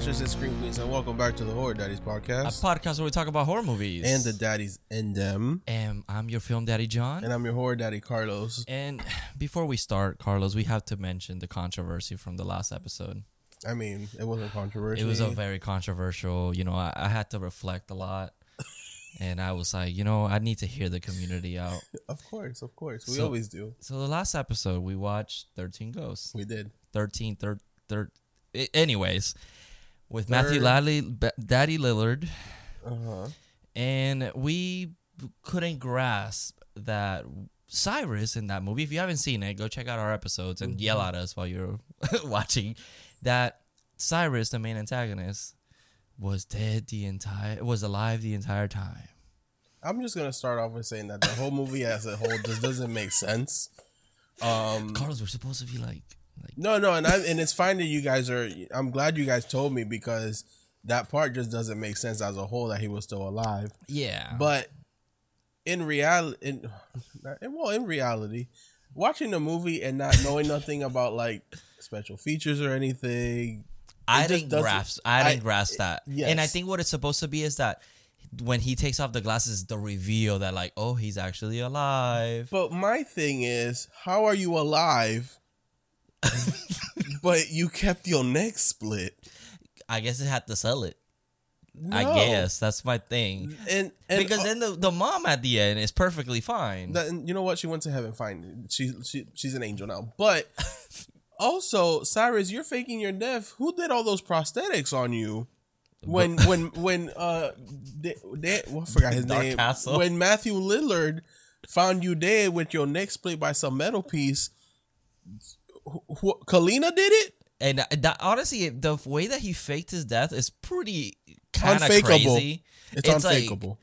Slashers and scream queens, and welcome back to the Horror Daddies podcast. a podcast where we talk about horror movies. and the daddies in them. and I'm your film daddy Jon. And I'm your horror daddy Carlos. And before we start, Carlos, we have to mention the controversy from the last episode. I mean, it wasn't controversial. It was a very controversial. You know, I, I had to reflect a lot, and I was like, you know, I need to hear the community out. of course, of course, we So- always do. So the last episode, we watched Thirteen Ghosts. We did. 13, thir- thir- anyways, with Matthew Third. Ladley, B- Daddy Lillard, Uh huh. and we couldn't grasp that Cyrus in that movie. If you haven't seen it, go check out our episodes and yell at us while you're watching. That Cyrus, the main antagonist, was dead the entire was alive the entire time. I'm just gonna start off with saying that the whole movie as a whole just doesn't make sense. Um, Carlos, we're supposed to be like, like no, no, and I and it's fine that you guys are. I'm glad you guys told me because that part just doesn't make sense as a whole that he was still alive. yeah, But in reality, in, well, in reality, watching the movie and not knowing nothing about like special features or anything, I didn't grasp. I didn't grasp that. yes. And I think what it's supposed to be is that when he takes off the glasses, the reveal that like, oh, he's actually alive. But my thing is, how are you alive? but you kept your neck split. I guess it had to sell it. I guess that's my thing. and, and because uh, then the, the mom at the end is perfectly fine. that, you know what? She went to heaven. Fine. She, she she's an angel now. But also, Cyrus, you're faking your death. Who did all those prosthetics on you? When when when uh, they, they, well, I forgot his Dark name. Castle. When Matthew Lillard found you dead with your neck split by some metal piece. Wh- Kalina did it. and that, honestly, the way that he faked his death is pretty kind of crazy. It's, It's like- unfakeable.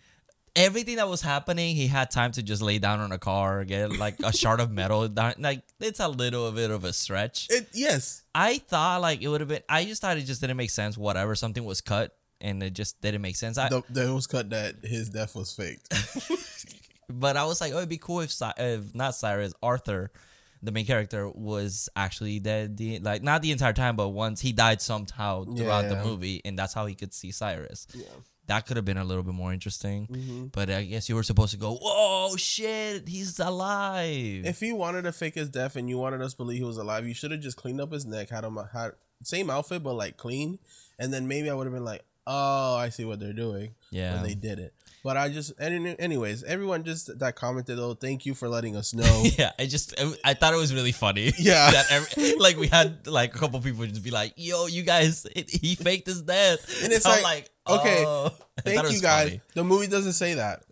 Everything that was happening, he had time to just lay down on a car, get like a shard of metal. down- Like it's a little bit of a stretch. it yes. I thought like it would have been. I just thought it just didn't make sense. Whatever, something was cut, and it just didn't make sense. I, The, it was cut that his death was faked. but I was like, oh, it'd be cool if, Cy- if not Cyrus, Arthur, the main character, was actually dead. The, like not the entire time, but once he died somehow throughout Yeah. the movie, and that's how he could see Cyrus. Yeah. That could have been a little bit more interesting. Mm-hmm. But I guess you were supposed to go, oh shit, he's alive. If he wanted to fake his death and you wanted us to believe he was alive, you should have just cleaned up his neck, had him had same outfit but like clean, and then maybe I would have been like, oh, I see what they're doing. Yeah. but they did it. But I just, anyways, everyone just that commented though, thank you for letting us know. yeah, I just I thought it was really funny. Yeah. that every, like we had like a couple people just be like, "Yo, you guys, it, he faked his death," And it's I'm like, okay, oh. I Thank you guys. funny. The movie doesn't say that.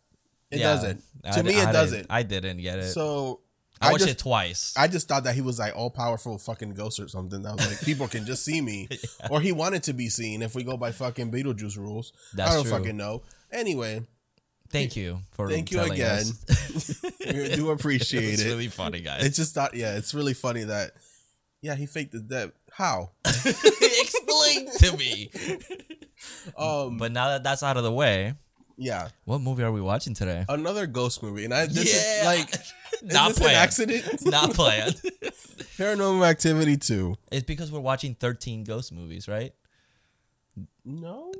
It Yeah. doesn't. I To me, I it doesn't. I didn't get it. So I watched just, it twice. I just thought that he was like all powerful fucking ghost or something. I was like, people can just see me, or he wanted to be seen. If we go by fucking Beetlejuice rules, That's I don't true. fucking know. Anyway, Thank you for thank you telling again. us. we do appreciate it's it. really funny, guys. It's just thought, yeah, it's really funny that, yeah, he faked his death. How? Explain to me. Um, But now that that's out of the way, yeah, what movie are we watching today? another ghost movie, and I this Yeah. is like, is Not an planned. accident? Not planned. Paranormal Activity two. it's because we're watching 13 ghost movies, right? No.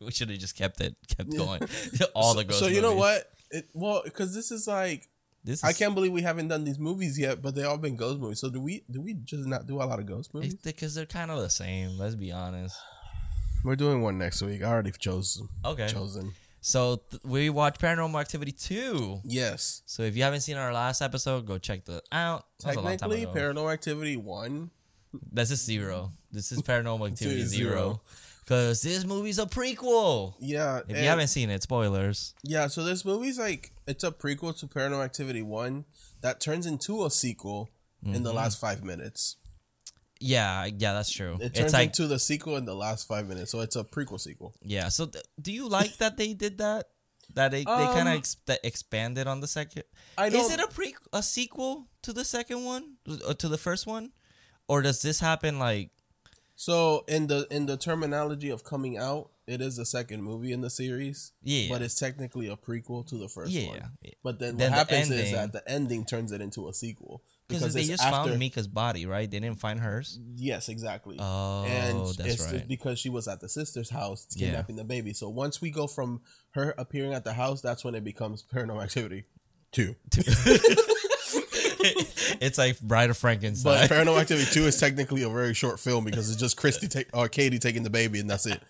We should have just kept it, kept going. All the ghost So you know what? It, well, because this is like This is I can't believe we haven't done these movies yet, but they all been ghost movies. So do we? Do we just not do a lot of ghost movies? Because they're kind of the same. Let's be honest. We're doing one next week. I already chose Okay. chosen. So th- we watched Paranormal Activity 2. Yes. So if you haven't seen our last episode, go check that out. That was a long time Technically. Paranormal Activity one. This is zero. This is Paranormal Activity zero. Because this movie's a prequel. Yeah. If you haven't seen it, spoilers. Yeah. So this movie's like it's a prequel to Paranormal Activity one that turns into a sequel in Mm-hmm. the last five minutes. Yeah, yeah, that's true. It it's turns like, into the sequel in the last five minutes. So it's a prequel sequel. yeah. So th- do you like that they did that? That they, they kind of Um, ex- expanded on the second. I don't. Is it a pre a sequel to the second one or to the first one, or does this happen like? So in the in the terminology of coming out, it is the second movie in the series. Yeah. But it's technically a prequel to the first Yeah. one. But then, Then the what happens is ending- that the ending turns it into a sequel. Because they just found Micah's body, right? They didn't find hers. Yes, exactly. Oh, and that's it's right. because she was at the sister's house Yeah. kidnapping the baby. So once we go from her appearing at the house, that's when it becomes paranormal activity two. it's like Bride of Frankenstein. But paranormal activity two is technically a very short film because it's just Christy take or Katie taking the baby and that's it.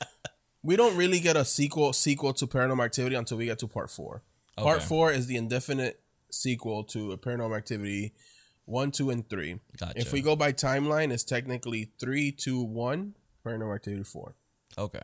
We don't really get a sequel sequel to paranormal activity until we get to part four. Part four is the indefinite sequel to paranormal activity one, two, and three. Gotcha. If we go by timeline, it's technically three, two, one, paranormal activity four. Okay.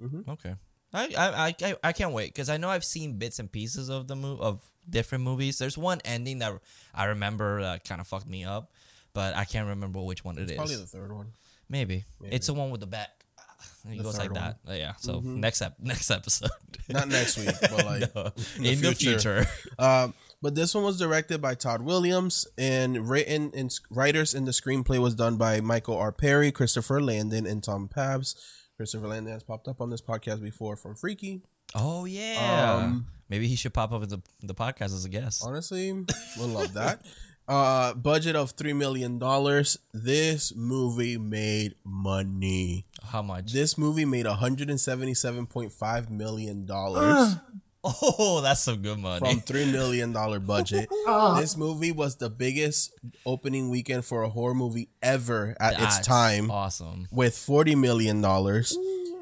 Mhm. Okay. I I I- I, can't wait because I know I've seen bits and pieces of the move of different movies. There's one ending that I remember that kind of fucked me up, but I can't remember which one it is. Probably the third one. Maybe. Maybe. it's the one with the bat. It The goes like third that. Yeah. So Mhm. next ep- next episode. Not next week, but like No, in in, the the future. future. Um, but this one was directed by Tod Williams and written and writers in the screenplay was done by Michael R. Perry, Christopher Landon, and Tom Pabst. Christopher Landon has popped up on this podcast before from Freaky. Oh yeah. Um, Maybe he should pop up in the the podcast as a guest. Honestly, would love that. Uh, budget of three million dollars. This movie made money. How much? This movie made one hundred and seventy-seven point five million dollars. oh, that's some good money. from three million dollar budget. This movie was the biggest opening weekend for a horror movie ever at its time, Awesome. with forty million dollars.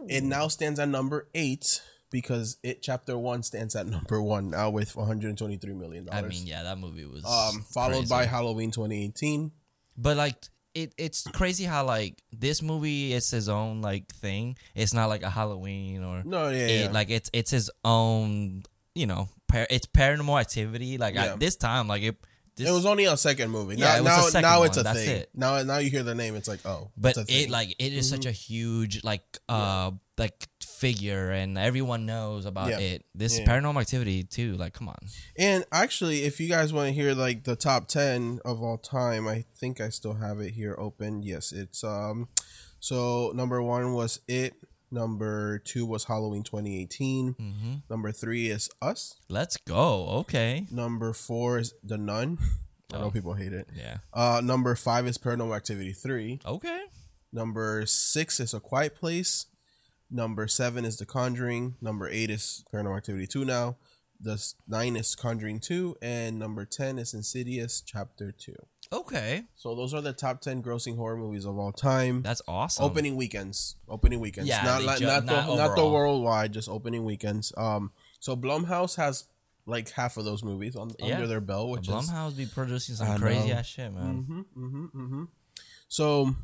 It now stands at number eight because it chapter one stands at number one now with one hundred twenty three million I dollars. mean, yeah, that movie was um, followed crazy. by Halloween twenty eighteen. But like it, it's crazy how like this movie is his own like thing. It's not like a Halloween or No, yeah, it, yeah. like it's it's his own. You know, par- it's paranormal activity. Like Yeah. at this time, like it. This, it was only a second movie. Yeah, now, it was now, now it's a. That's thing. it. Now, now you hear the name, it's like, oh, but it like it is such a huge like uh like figure and everyone knows about Yeah. it. This Yeah. paranormal activity too. Like, come on. And actually, if you guys want to hear like the top ten of all time, I think I still have it here open. Yes, it's um. So number one was it. Number two was Halloween 2018. hmm Number three is Us. Let's go. Okay. Number four is The Nun. I know Oh. people hate it. Yeah. Uh, number five is Paranormal Activity 3. Okay. Number six is A Quiet Place. Number seven is The Conjuring. Number eight is Paranormal Activity 2 now. The nine is Conjuring 2. And number 10 is Insidious Chapter 2. Okay. So those are the top 10 grossing horror movies of all time. That's awesome. opening weekends. Opening weekends. Yeah, not like ju- not, not the not the worldwide, just opening weekends. Um so Blumhouse has like half of those movies on, Yeah. under their belt, which is Blumhouse be producing some crazy ass shit, man. hmm hmm hmm So,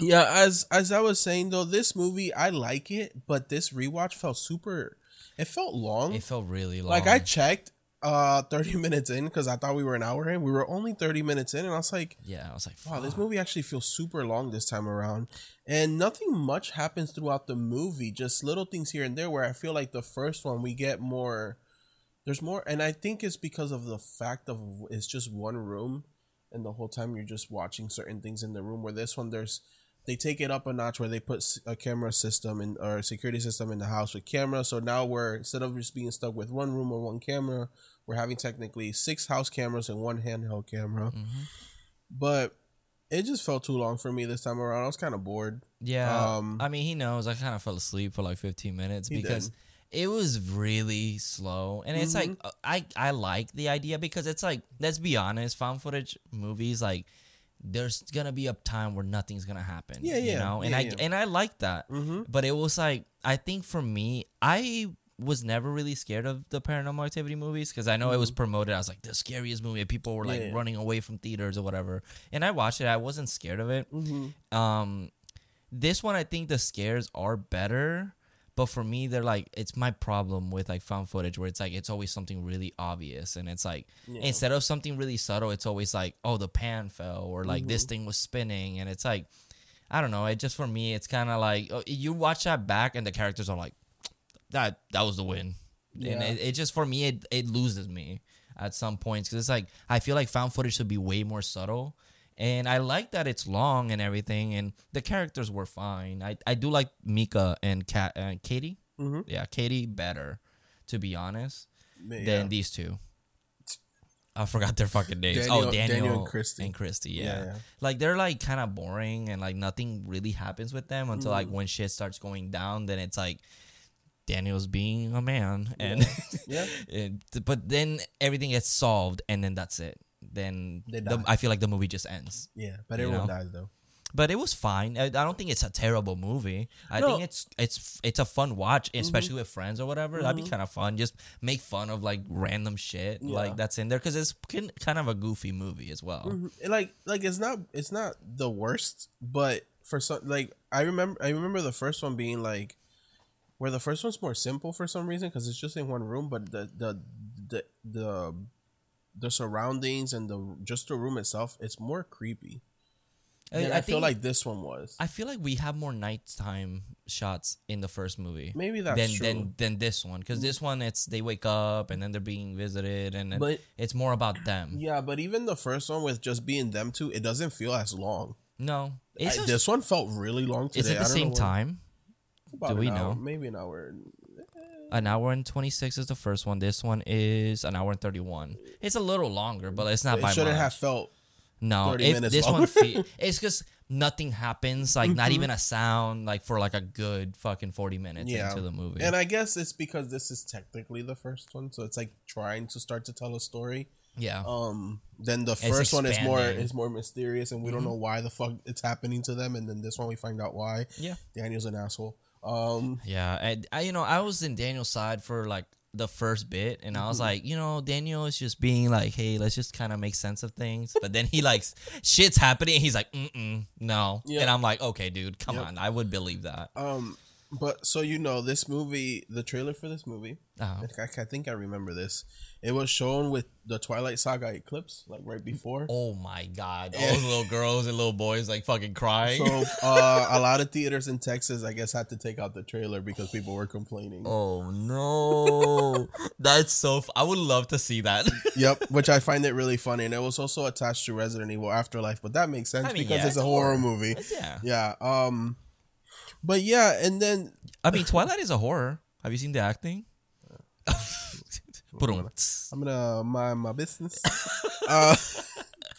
yeah, as as I was saying though, this movie I like it, but this rewatch felt super. It felt long. It felt really long. like I checked, uh, thirty minutes in because I thought we were an hour in. We were only thirty minutes in, and I was like, yeah, I was like, wow, this movie actually feels super long this time around. And nothing much happens throughout the movie, just little things here and there. Where I feel like the first one we get more. There's more, and I think it's because of the fact of it's just one room, and the whole time you're just watching certain things in the room. Where this one, there's they take it up a notch where they put a camera system in or security system in the house with cameras. So now we're instead of just being stuck with one room or one camera, we're having technically six house cameras and one handheld camera. Mhm. But it just felt too long for me this time around. I was kind of bored. Yeah, Um, I mean, he knows. I kind of fell asleep for like 15 minutes because did. it was really slow, and it's like Mm-hmm. I I like the idea because it's like let's be honest, found footage movies like there's gonna be a time where nothing's gonna happen. Yeah, yeah. you know, and yeah, I yeah. and I like that, Mm-hmm. but it was like I think for me, I was never really scared of the paranormal activity movies because I know it was promoted. I was like the scariest movie. People were like Mm-hmm. Yeah. running away from theaters or whatever, and I watched it. I wasn't scared of it. Mm-hmm. Um, this one I think the scares are better, but for me they're like it's my problem with like found footage where it's like it's always something really obvious and it's like Yeah. instead of something really subtle, it's always like oh the pan fell or like this Mm-hmm. thing was spinning and it's like I don't know. It just for me it's kind of like oh, you watch that back and the characters are like that that was the win. And it, it just for me it it loses me at some points because it's like I feel like found footage should be way more subtle. And I like that it's long and everything, and the characters were fine. I, I do like Micah and Kat, uh, Katie. Mm-hmm. Yeah, Katie better, to be honest, Yeah. than these two. I forgot their fucking names. Daniel- oh, Daniel, Daniel and Christy. And Christy, yeah. Yeah, yeah. Like they're like kind of boring and like nothing really happens with them until Mm. like when shit starts going down. Then it's like Daniel's being a man, and Yeah. it- but then everything gets solved, and then that's it. Then the. I feel like the movie just ends. Yeah, but everyone know? dies though. But it was fine. I, I don't think it's a terrible movie. I No. think it's it's it's a fun watch, especially with friends or whatever. That'd be kind of fun. Just make fun of like random shit Yeah. like that's in there because it's kin- kind of a goofy movie as well. Mhm. Like like it's not it's not the worst, but for some like I remember I remember the first one being like where the first one's more simple for some reason because it's just in one room, but the the the the the surroundings and the just the room itself it's more creepy. I, I I, feel like this one was. I feel like we have more nighttime shots in the first movie. Maybe that's than, true. than than this one because this one it's they wake up and then they're being visited and But- it's more about them. yeah, but even the first one with just being them two, it doesn't feel as long. No, it's I- a- this one felt really long today. it's at I the same time. about Do we hour- know? Maybe an hour. An hour and twenty six is the first one. This one is an hour and thirty one. It's a little longer, but it's not It by shouldn't much. have felt. No, 30 if minutes this one, fe- it's just nothing happens. Like not Mhm. even a sound. Like for like a good fucking forty minutes Yeah. into the movie. And I guess it's because this is technically the first one, so it's like trying to start to tell a story. yeah, Um, then the first one is more is more mysterious, and we don't know why the fuck it's happening to them. And then this one we find out why. Yeah. Daniel's an asshole. Um, yeah. And I, you know, I was in Daniel's side for like the first bit, and I was like, you know, Daniel is just being like, hey, let's just kind of make sense of things. But then he like shit's happening. And he's like, mm mm, no. And I'm like, okay, dude, come Yep. on, I would believe that. um, but so you know, this movie, the trailer for this movie, Uh-huh. I, I think I remember this. It was shown with the Twilight Saga eclipse, like right before. Oh my god, all those little girls and little boys like fucking crying. So uh, a lot of theaters in Texas, I guess, had to take out the trailer because people were complaining. Oh no, that's so. F- I would love to see that. Yep, which I find it really funny, and it was also attached to Resident Evil Afterlife, but that makes sense I mean, because yeah, it's it's a horror horror. movie. yeah, Yeah. Um. But yeah, and then I mean, Twilight is a horror. Have you seen the acting? Put on. I'm gonna mind my business. uh,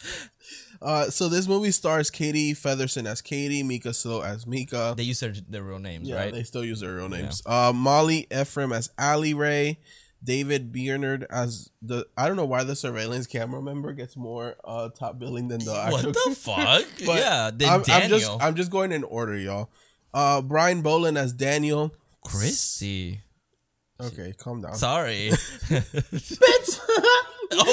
uh, so this movie stars Katie Featherston as Katie, Micah Sloat as Micah. They use their, their real names, yeah, right? they still use their real names. Uh, Molly Ephraim as Ali Rey. David Bierend as the I don't know why the surveillance camera member gets more uh top billing than the what actual the fuck? But yeah, then I'm, I'm Daniel, just I'm just going in order, y'all. Uh, Brian Boland as Daniel. Christy. Okay, calm down. Sorry. oh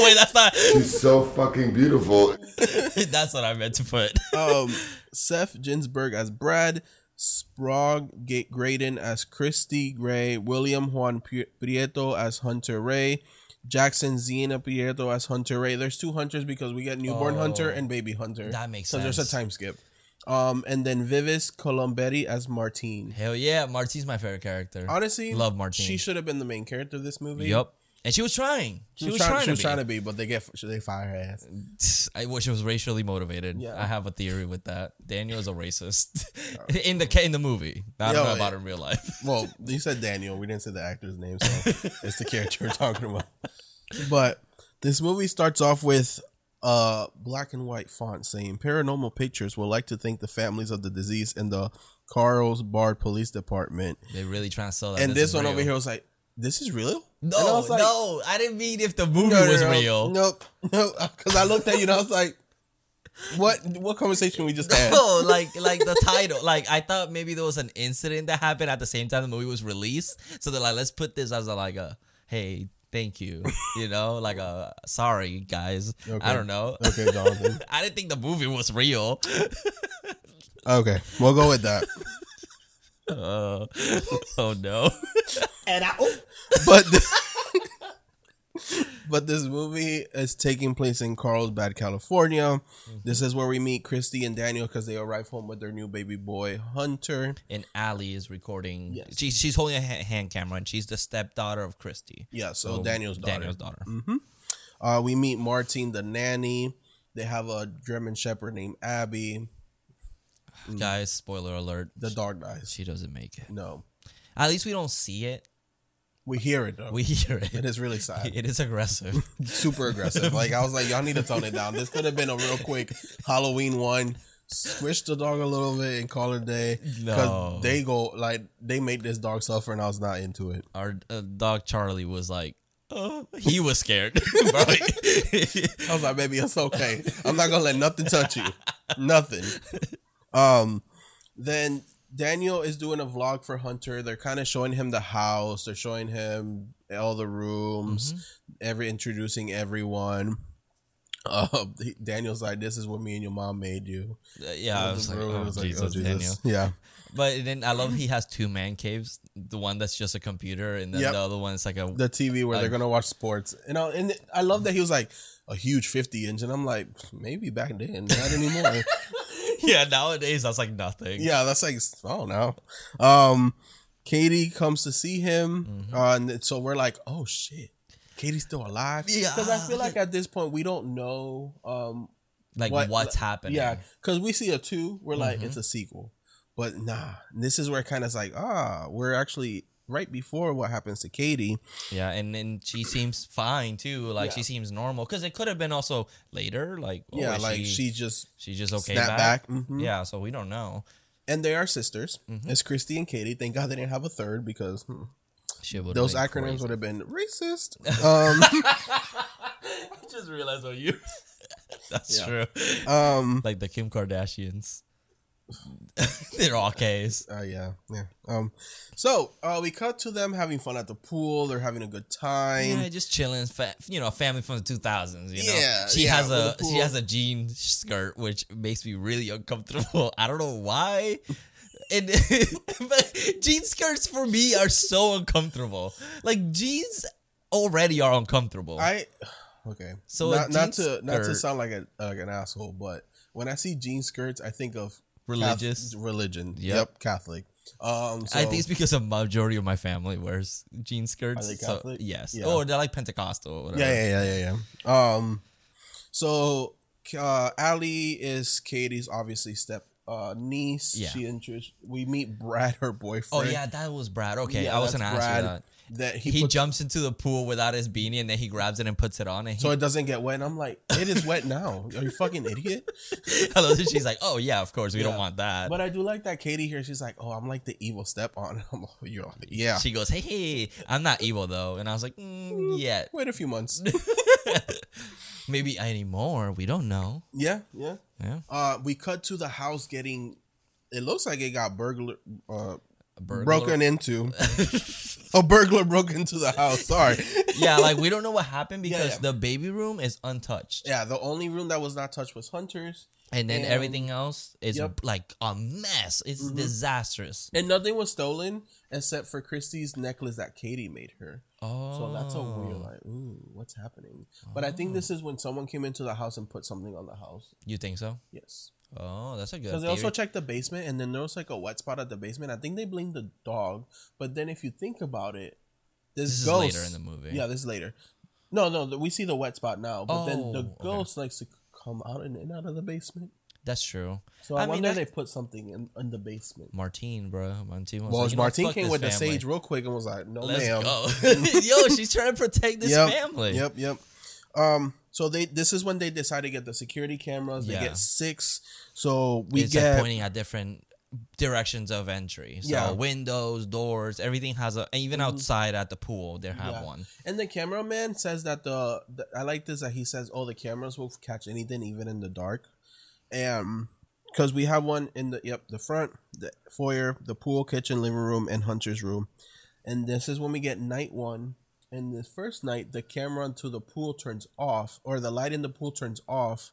wait, that's not. She's so fucking beautiful. that's what I meant to put. um, Seth Ginsberg as Brad. Sprague Ga- Grayden as Christy Gray. William Juan Prieto as Hunter Rey. Jackson Zena Prieto as Hunter Rey. There's two hunters because we get newborn Oh. hunter and baby hunter. That makes sense. so there's a time skip. Um, and then Vivis Colombetti as Martine. Hell yeah, Martine's my favorite character. Honestly, Love Martine. She should have been the main character of this movie. Yep. And she was trying. She, was, trying, she was to, trying be. to be, but they get they fire her ass. I wish it was racially motivated. Yeah. I have a theory with that. Daniel is a racist in the in the movie. I don't Yo, know about yeah. in real life. Well, you said Daniel. We didn't say the actor's name, so it's the character we're talking about. But this movie starts off with a black and white font saying Paranormal Pictures would like to thank the families of the deceased and the Carlsbad Police Department. They're really trying to sell that. and this, is one real. over here was like, This is real? No, I like, no, I didn't mean if the movie no, was no, real. Nope. No, because I looked at you and I was like, what what conversation we just had? No, like like the title. Like I thought maybe there was an incident that happened at the same time the movie was released. So they're like, let's put this as a like a hey, thank you. You know, like a sorry guys. Okay. I don't know. Okay, Jonathan. I didn't think the movie was real. Okay, we'll go with that. Uh, oh no. but but this movie is taking place in Carlsbad, California. Mm-hmm. This is where we meet Christy and Daniel because they arrive home with their new baby boy Hunter. And Ali is recording. Yes. She, she's holding a ha- hand camera, and she's the stepdaughter of Christy. Yeah, so, Daniel's daughter. Daniel's daughter. Mm-hmm. Uh, we meet Martine, the nanny. They have a German Shepherd named Abby. Mm. Guys, spoiler alert. The dog dies. She doesn't make it. No. At least we don't see it. We hear it though. We hear it. it is really sad. It is aggressive. Super aggressive. Like I was like, y'all need to tone it down. This could have been a real quick Halloween one. Squish the dog a little bit and call it a day. No. they go like they made this dog suffer, and I was not into it. Our uh, dog Charlie was like, oh, he was scared. I was like, baby, it's okay. I'm not gonna let nothing touch you. Nothing. Um, then Daniel is doing a vlog for Hunter. They're kind of showing him the house. They're showing him all the rooms. Every introducing everyone. Uh, Daniel's like, "This is what me and your mom made you." yeah, I was like, oh, was like, Jesus, "Oh, Daniel. Yeah, But then I love he has two man caves. The one that's just a computer, and then Yep. the other one is like a. the TV where they're gonna watch sports. You know, and I love that he was like a huge 50 inch, and I'm like, maybe back then, not anymore. yeah, nowadays that's like nothing. Yeah, that's like oh no. Um, Katie comes to see him, Mm-hmm. uh, and so we're like, oh shit, Katie's still alive. Yeah. because I feel like at this point we don't know. Um, like what- what's happening. yeah, because we see a two, we're like Mm-hmm. it's a sequel, but nah, this is where it kind of like ah, we're actually right before what happens to Katie. yeah, and then she seems fine too. Like Yeah. she seems normal because it could have been also later. Like oh, yeah, like she, she just she's just okay back. back. Mhm. Yeah, so we don't know. and they are sisters. Mm-hmm. It's Christy and Katie. Thank God they didn't have a third because hmm, those acronyms would have been racist. Um, I just realized what you. That's Yeah. true. um, Like the Kim Kardashians. They're all K's. Uh, yeah, yeah. Um, so uh, we cut to them having fun at the pool. They're having a good time. Yeah, just chilling. Fa- you know, family from the two thousands. You know, Yeah, she yeah, has a she has a jean skirt, which makes me really uncomfortable. I don't know why. And but jean skirts for me are so uncomfortable. Like jeans already are uncomfortable. I okay. So not, not to not to sound like a like an asshole, but when I see jean skirts, I think of Religious. Religion. Yep. Yep, Catholic. Um, so, I think it's because a majority of my family wears jean skirts. Are they so- Catholic? yes. Yeah. Or they're like Pentecostal. Or whatever. yeah, yeah, yeah, yeah, yeah. Um, so uh, Ali is Katie's obviously step uh niece. Yeah. She interest. We meet Brad, her boyfriend. Oh yeah, that was Brad. Okay, Yeah, I was gonna that's ask you that. That he, He, puts- jumps into the pool without his beanie and then he grabs it and puts it on and he so it doesn't get wet. And I'm like, it is wet now. Are you fucking idiot? Hello, she's like, oh yeah, of course we don't want that. But I do like that Katie here. She's like, oh, I'm like the evil step on. I'm like, yeah. She goes, hey, hey, I'm not evil though, and I was like, mm, yeah, Wait a few months. maybe anymore. We don't know. yeah, yeah. Yeah, Uh, we cut to the house getting. It looks like it got burglar, uh, burglar. broken into. a burglar broke into the house. Sorry. yeah, like we don't know what happened because yeah. the baby room is untouched, Yeah, the only room that was not touched was Hunter's, and then And- everything else is Yep. like a mess. It's mm-hmm. disastrous. and nothing was stolen except for Christie's necklace that Katie made her. Oh, So that's a weird, oh. like, ooh, what's happening? But I think oh. this is when someone came into the house and put something on the house. You think so? Yes. Oh, that's a good. Because they also checked the basement, and then there was like a wet spot at the basement. I think they blamed the dog, but then if you think about it, this, This is ghost, later in the movie. Yeah, this is later. No, no, we see the wet spot now, but then the Oh, okay. ghost likes to come out and in out of the basement. That's true. So I, I mean, wonder if they put something in, in the basement. Martine, bro. Martine was Well, like, Martine came with the sage real quick and was like, "No, Let's ma'am." go. Yo, she's trying to protect this yep, family. Yep, yep. Um, so they this is when they decide to get the security cameras. They Yeah. get six. So we it's get like pointing at different directions of entry. So Yeah. windows, doors, everything has a. And even outside at the pool, they have Mm-hmm. Yeah. one. And the cameraman says that the, the I like this that he says, "Oh, the cameras will catch anything, even in the dark," and because we have one in the yep the front, the foyer, the pool, kitchen, living room, and Hunter's room, and this is when we get night one. And the first night, the camera to the pool turns off, or the light in the pool turns off,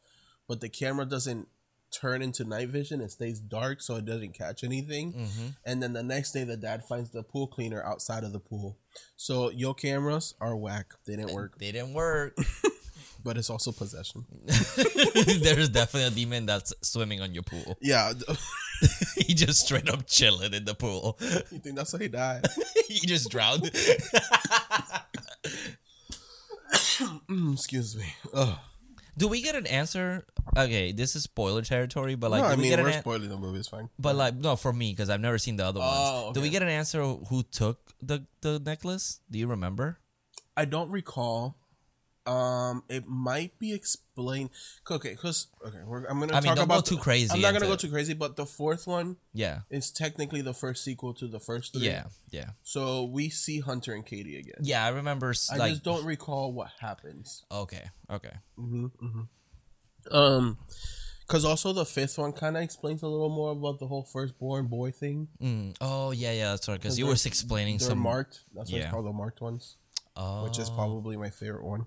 but the camera doesn't turn into night vision. It stays dark, so it doesn't catch anything. Mm-hmm. And then the next day, the dad finds the pool cleaner outside of the pool. So your cameras are whack. They didn't work, They didn't work. but it's also possession. There's definitely a demon that's swimming on your pool. Yeah, he just straight up chilling in the pool. you think that's how he died? he just drowned. Excuse me. Ugh. Do we get an answer? Okay, this is spoiler territory, but like, no, do I we mean get an we're an- spoiling the movie. It's fine. But like, no, for me because I've never seen the other oh, ones. Oh, Do we get an answer who took the the necklace? Do you remember? I don't recall. Um, it might be explained. Okay, because okay, we're, I'm gonna I mean, talk don't go about too crazy I'm not gonna go too crazy, but the fourth one Yeah, is technically the first sequel to the first three. yeah, yeah, So we see Hunter and Katie again. yeah. I remember. I like, just don't recall what happens. Okay, okay. Um, because also the fifth one kind of explains a little more about the whole firstborn boy thing. Mm. Oh yeah, yeah. That's right. Because you were explaining They're some. marked. That's why Yeah. it's called the marked ones, oh, which is probably my favorite one.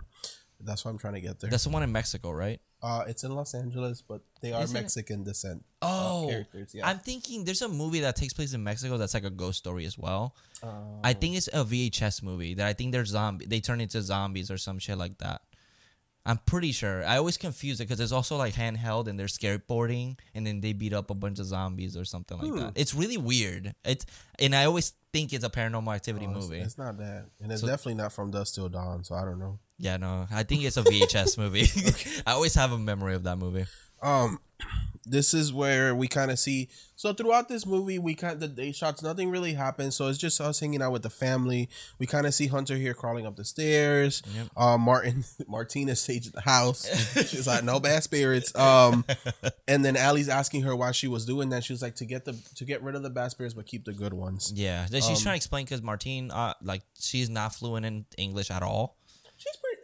That's why I'm trying to get there. that's the one in Mexico, right? Uh, it's in Los Angeles, but they are Isn't it? Mexican descent. Oh, characters, yeah. I'm thinking there's a movie that takes place in Mexico that's like a ghost story as well. Uh, I think it's a VHS movie that I think they're zombie. They turn into zombies or some shit like that. I'm pretty sure. I always confuse it because it's also like handheld and they're skateboarding and then they beat up a bunch of zombies or something like Hmm. that. It's really weird. It's and I always think it's a paranormal activity it's, movie. it's not that, and it's So- definitely not from Dusk Till Dawn. So I don't know. Yeah, no, I think it's a VHS movie. I always have a memory of that movie. Um, this is where we kind of see. So throughout this movie, we kind the day shots, nothing really happens. So it's just us hanging out with the family. We kind of see Hunter here crawling up the stairs. Yep. Uh, Martin Martina staged at the house. She's like, no bad spirits. Um, and then Ali's asking her why she was doing that. She was like, to get the to get rid of the bad spirits, but keep the good ones. Yeah, she's Um, trying to explain because Martine, uh, like she's not fluent in English at all.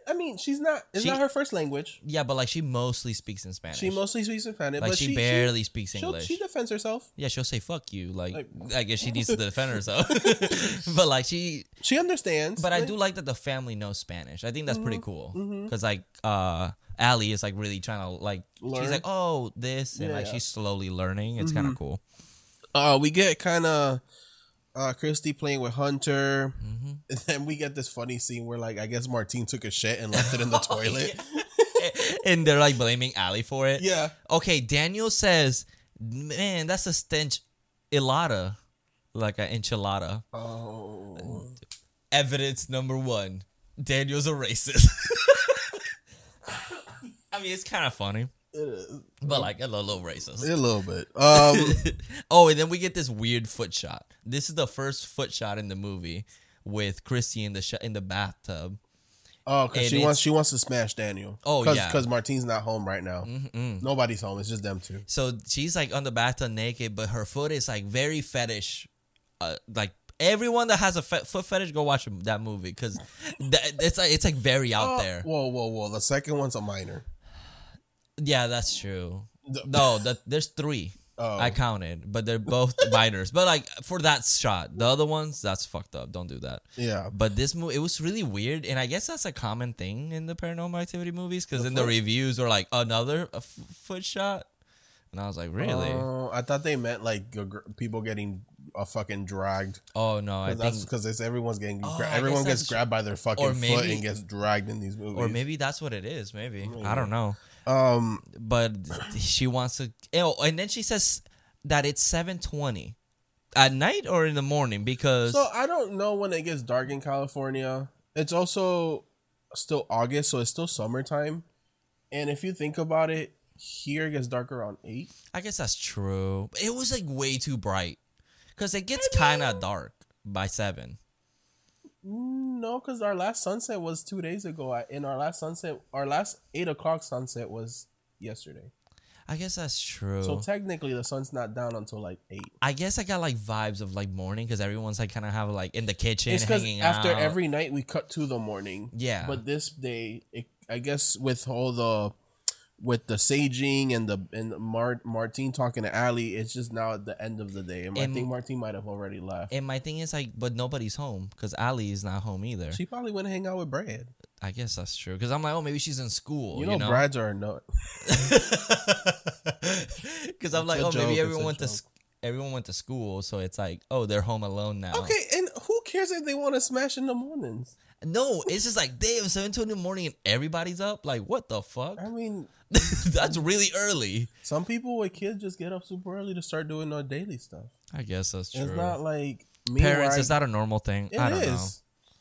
I mean, she's not. It's She- not her first language. Yeah, but like she mostly speaks in Spanish. She mostly speaks in Spanish, like but she, she, barely speaks English. she defends herself. yeah, she'll say "fuck you." Like, Like- I guess she needs to defend herself. but like she, She understands. but I do like that the family knows Spanish. I think that's pretty cool because like uh Ali is like really trying to like Learn. she's like oh this and Yeah, like yeah. she's slowly learning. It's kind of cool. uh, we get kind of uh, Christy playing with Hunter, Mm-hmm. and then we get this funny scene where, like, I guess Martine took a shit and left it in the toilet. and they're like blaming Ali for it. yeah. Okay, Daniel says, "Man, that's a stench ilata, like an enchilada." Oh. Evidence number one: Daniel's a racist. I mean, it's kind of funny, It is. but like a little, little racist. A little bit. Um. oh, and then we get this weird foot shot. This is the first foot shot in the movie with Christy in the sh- in the bathtub. Oh, because she wants she wants to smash Daniel. Oh, Cause, yeah. Because Martine's not home right now. Mm-mm. Nobody's home. It's just them two. So she's like on the bathtub naked, but her foot is like very fetish. Uh, like everyone that has a fe- foot fetish, go watch that movie because it's like it's like very out Oh, there. Whoa, whoa, whoa. The second one's a minor. Yeah, that's true. No, that there's three. Oh. I counted, but they're both minors. But like for that shot, the other ones, that's fucked up. Don't do that. Yeah. But this movie, it was really weird, and I guess that's a common thing in the Paranormal Activity movies because in the reviews were like another a f- foot shot, and I was like, really? Oh, I thought they meant like people getting a fucking dragged. oh no, I Cause that's think because it's everyone's getting Oh, gra- everyone gets grabbed by their fucking or foot maybe- and gets dragged in these movies. or maybe that's what it is. Maybe I don't know. Um But she wants to. Oh, and then she says that it's seven twenty at night or in the morning because so I don't know when it gets dark in California. It's also still August, so it's still summertime. And if you think about it, here it gets dark around eight. I guess that's true. It was like way too bright because it gets kind of dark by seven. No, because our last sunset was two days ago. I- And our last sunset, our last eight o'clock sunset was yesterday. I guess that's true. So technically, the sun's not down until like eight. I guess I got like vibes of like morning because everyone's like kind of have like in the kitchen It's because hanging after out. every night we cut to the morning. Yeah. But this day, it, I guess with all the with the saging and the and Mar- Martine talking to Ali, it's just now at the end of the day. And I think Martine might have already left. and my thing is like, but nobody's home because Ali is not home either. She probably went to hang out with Brad. I guess that's true because I'm like, oh, maybe she's in school. You know, Brad's are a nut. Because I'm like, oh, joke, maybe everyone went to joke. s- everyone went to school, so it's like, oh, they're home alone now. Okay, and who cares if they want to smash in the mornings? No, it's just like, damn, seven two in the morning and everybody's up. Like, what the fuck? I mean, That's really early. some people with kids just get up super early to start doing their daily stuff. I guess that's true. It's not like me. Parents, where I- is that a normal thing? It I don't is. know.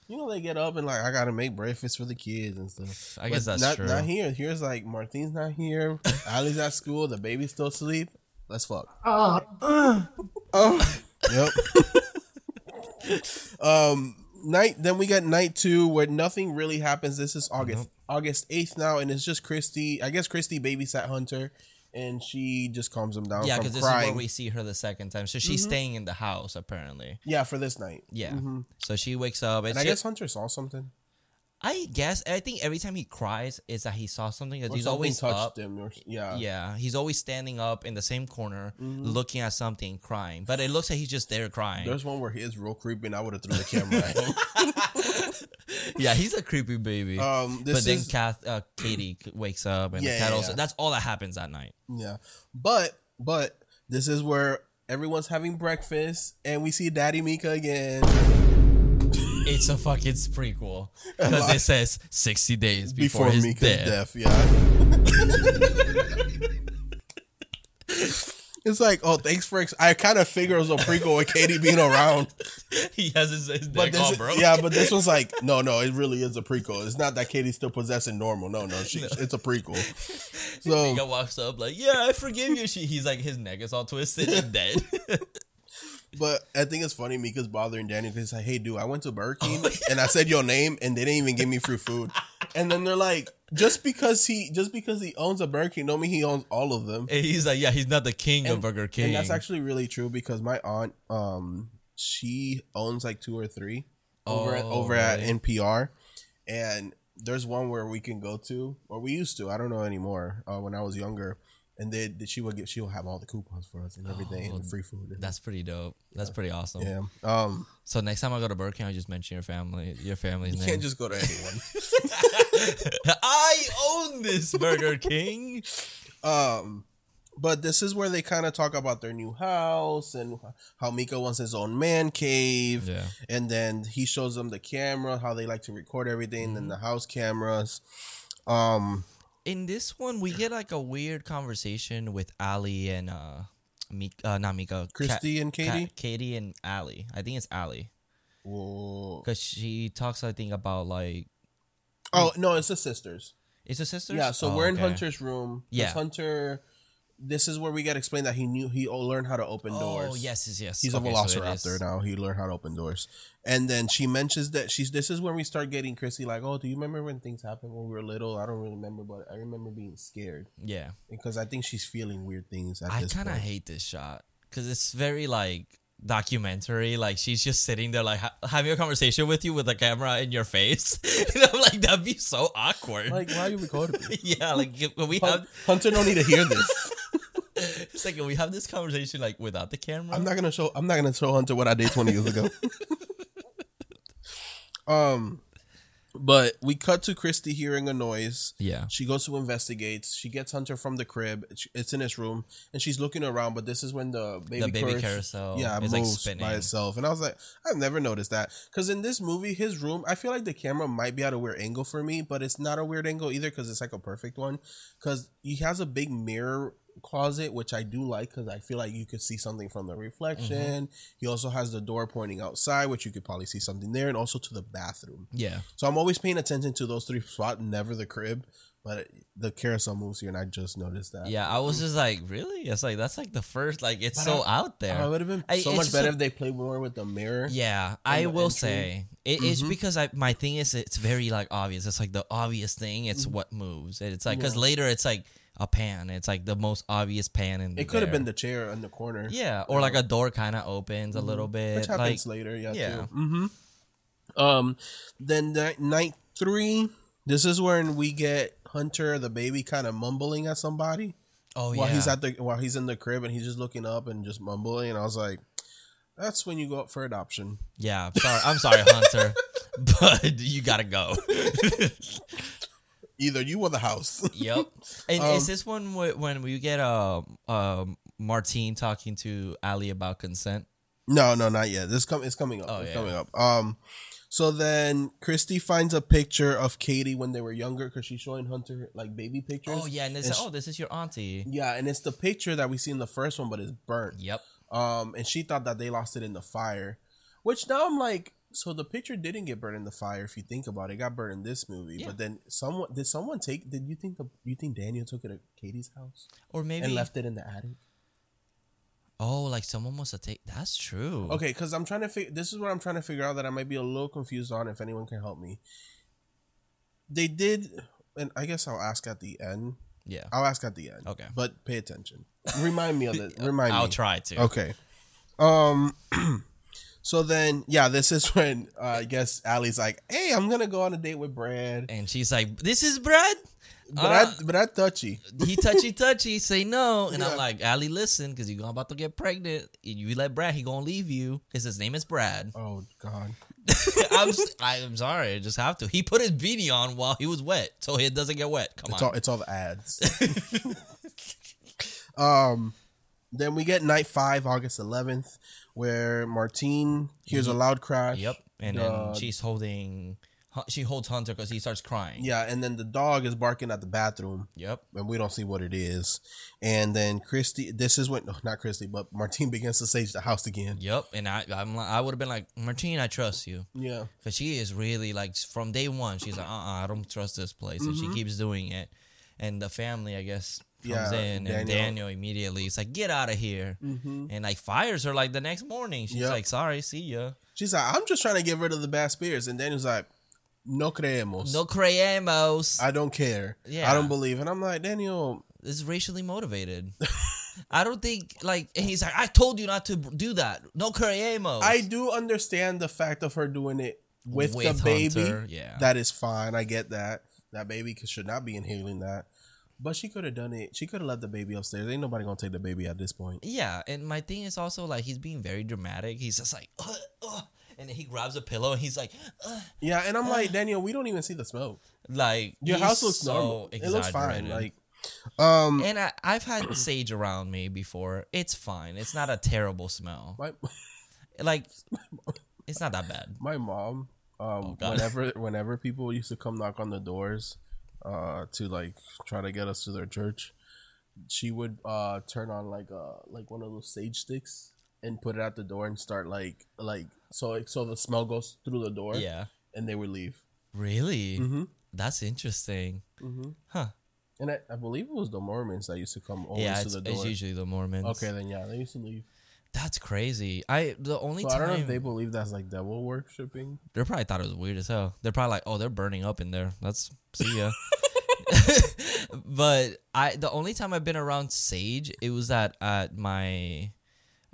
you know they get up and like I gotta make breakfast for the kids and stuff. I guess that's not, true. Not here. Here's like Martine's not here. Ali's at school. The baby's still asleep. Let's fuck. Yep. um, night. Then we got night two where nothing really happens. This is August August eighth now, and it's just Christy. I guess Christy babysat Hunter, and she just calms him down Yeah, because this is where we see her the second time. So she's mm-hmm. staying in the house apparently. yeah, for this night. Yeah. Mm-hmm. So she wakes up and, And I she- guess Hunter saw something. I guess I think every time he cries is that he saw something that Or he's something always touched up. him. Or, yeah. Yeah, he's always standing up in the same corner, looking at something, crying. But it looks like he's just there crying. There's one where he is real creepy, and I would have threw the camera at him. yeah, he's a creepy baby. Um, this but then is Kath, uh, Katie wakes up and Yeah, the cat yeah, also. yeah. That's all that happens that night. yeah, but but this is where everyone's having breakfast, and we see Daddy Micah again It's a fucking prequel because it says sixty days before, before his Micah's death. death. Yeah. It's like, oh, thanks for. Ex- I kind of figure it was a prequel with Katie being around, he has his, his but neck this, all is- yeah, but this was like, no, no, it really is a prequel. It's not that Katie's still possessing normal. No, no, she, it's a prequel. So Micah walks up like, "Yeah, I forgive you." She, he's like, his neck is all twisted and dead. But I think it's funny Micah's bothering Daniel because he's like, hey, dude, I went to Burger King and I said your name and they didn't even give me free food. And then they're like, just because he just because he owns a Burger King, don't mean he owns all of them. and he's like, "Yeah, he's not the king of Burger King." And that's actually really true because my aunt, um, she owns like two or three over at, Oh, over at? NPR, and there's one where we can go to, or we used to. I don't know anymore. Uh, when I was younger, and they she will get she will have all the coupons for us and everything Oh, and free food. That's pretty dope. That's pretty awesome. yeah. Um, So next time I go to Burger King, I just mention your family, your family's you name. can't just go to anyone. I own this Burger King. Um, but this is where they kind of talk about their new house and how Micah wants his own man cave. Yeah. And then he shows them the camera, how they like to record everything, and the Mm-hmm. house cameras. Um, In this one, we get like a weird conversation with Ali and uh, Micah, uh not Micah, Christy and Katie? Ka- Katie and Ali. I think it's Ali because she talks. I think about like Oh no, it's the sisters. it's a sister. Yeah, so Oh, we're in okay. Hunter's room. Yeah. Hunter. This is where we get explained that he knew he learned how to open oh, doors. Oh yes, yes, yes. He's Okay, a so velociraptor is- now. He learned how to open doors. And then she mentions that she's. This is when we start getting Chrissy like, oh, do you remember when things happened when we were little? I don't really remember, but I remember being scared Yeah, because I think she's feeling weird things at I kind of hate this shot because it's very like documentary. Like she's just sitting there, like ha- having a conversation with you with a camera in your face. and I'm like, that'd be so awkward. Like, why are you recording yeah, like we have, Hunter don't need to hear this. when we have this conversation like without the camera. I'm not gonna show. I'm not gonna show Hunter what I did 20 years ago. um, but we cut to Christy hearing a noise. yeah, She goes to investigates. She gets Hunter from the crib. It's- in his room, and she's looking around. But this is when the baby, the baby curse- carousel. yeah, is like moves spinning. by itself. And I was like, I've never noticed that because in this movie, his room, I feel like the camera might be at a weird angle for me, but it's not a weird angle either because it's like a perfect one. Because he has a big mirror closet, which I do like because I feel like you could see something from the reflection. Mm-hmm. He also has the door pointing outside, which you could probably see something there, and also to the bathroom. Yeah, So I'm always paying attention to those three spots, never the crib. But the carousel moves here, and I just noticed that. yeah. I was just like, really? It's like that's like the first. Like it's But so I- out there. It would have been I- so much better a- if they played more with the mirror. Yeah, I will entry. say it is Mhm. because I my thing is it's very like obvious. It's like the obvious thing. It's what moves. It's like because Mm-hmm. Yeah. later it's like a pan. It's like the most obvious pan in. It could have been the chair in the corner. yeah, or like a door kind of opens a little bit. which like happens later. Yeah, yeah. too. Mm-hmm. Um, then night, night three. This is when we get Hunter, the baby, kind of mumbling at somebody oh while yeah, he's at the while he's in the crib and he's just looking up and just mumbling. And I was like, that's when you go up for adoption. yeah. Sorry, I'm sorry, Hunter, but you gotta go. Either you or the house. yep. And Um, is this one wh- when we get uh, uh Martine talking to Ali about consent? No, no, not yet. This come it's coming up. Oh, it's yeah. coming up. Um so then Christy finds a picture of Katie when they were younger because she's showing Hunter like baby pictures. Oh yeah, and they And say, sh- oh, this is your auntie. Yeah, and it's the picture that we see in the first one, but it's burnt. Yep. Um, and she thought that they lost it in the fire. Which now I'm like, so the picture didn't get burned in the fire. If you think about it, it got burned in this movie. Yeah. But then someone did someone take? Did you think the you think Daniel took it to Katie's house Or maybe and left it in the attic? Oh, like someone must have taken. That's true. Okay, because I'm trying to figure. This is what I'm trying to figure out that I might be a little confused on. If anyone can help me, they did, and I guess I'll ask at the end. Yeah. I'll ask at the end. Okay. but pay attention. Remind me of it. Remind I'll me. try to. Okay. Um. so then, yeah, this is when uh, I guess Ali's like, "Hey, I'm gonna go on a date with Brad." And she's like, "This is Brad." But Uh, I, but I touchy. he touchy touchy say no and Yeah. i'm like ali listen because you're about to get pregnant you let brad he gonna leave you because his name is brad Oh God. I'm, I'm sorry i just have to he put his beanie on while he was wet so it doesn't get wet come It's on all it's all the ads. um, then we get night five, August 11th, where Martine hears a loud crash. yep and Uh, then she's holding she holds hunter because he starts crying Yeah, and then the dog is barking at the bathroom. yep and we don't see what it is. And then Christy, this is when no, not Christy, but Martine begins to sage the house again. yep and I, I'm, I would have been like martine i trust you Yeah, Because she is really like from day one, she's like, uh, uh I don't trust this place, and she keeps doing it. And the family, I guess, comes Mm-hmm. Yeah, in, and Daniel- Daniel immediately is like, get out of here, and like fires her like the next morning. She's Yep. like, sorry, see ya. she's like, I'm just trying to get rid of the bad spirits, and Daniel's like, No creemos. No creemos. I don't care. Yeah. I don't believe. And I'm like, Daniel, this is racially motivated. I don't think like and he's like, I told you not to do that. No creemos. I do understand the fact of her doing it with, With the baby. Hunter, yeah. That is fine. I get that. That baby should not be inhaling that. But she could have done it. She could have left the baby upstairs. Ain't nobody gonna take the baby at this point. Yeah, and my thing is also like he's being very dramatic. He's just like, "Ugh, ugh," and then he grabs a pillow and he's like, "Ugh." Yeah, and I'm like, Daniel, we don't even see the smoke. like Your house looks so normal. It looks fine. Like, um, and I, I've had sage around me before. It's fine. It's not a terrible smell. my Like, it's not that bad. my mom, um, Oh, whenever whenever people used to come knock on the doors, uh, to like try to get us to their church, she would uh turn on like uh like one of those sage sticks and put it at the door and start like like so so the smell goes through the door. Yeah. and they would leave. Really? Mm-hmm. That's interesting. Mm-hmm. Huh. And I, I believe it was the Mormons that used to come always yeah, to the it's usually the Mormons. Okay, then yeah, they used to leave. That's crazy. I the only So I time don't know if they believe that's like devil worshipping. they probably thought it was weird as hell. They're probably like, oh, they're burning up in there. Let's see ya. but I the only time I've been around sage, it was at at my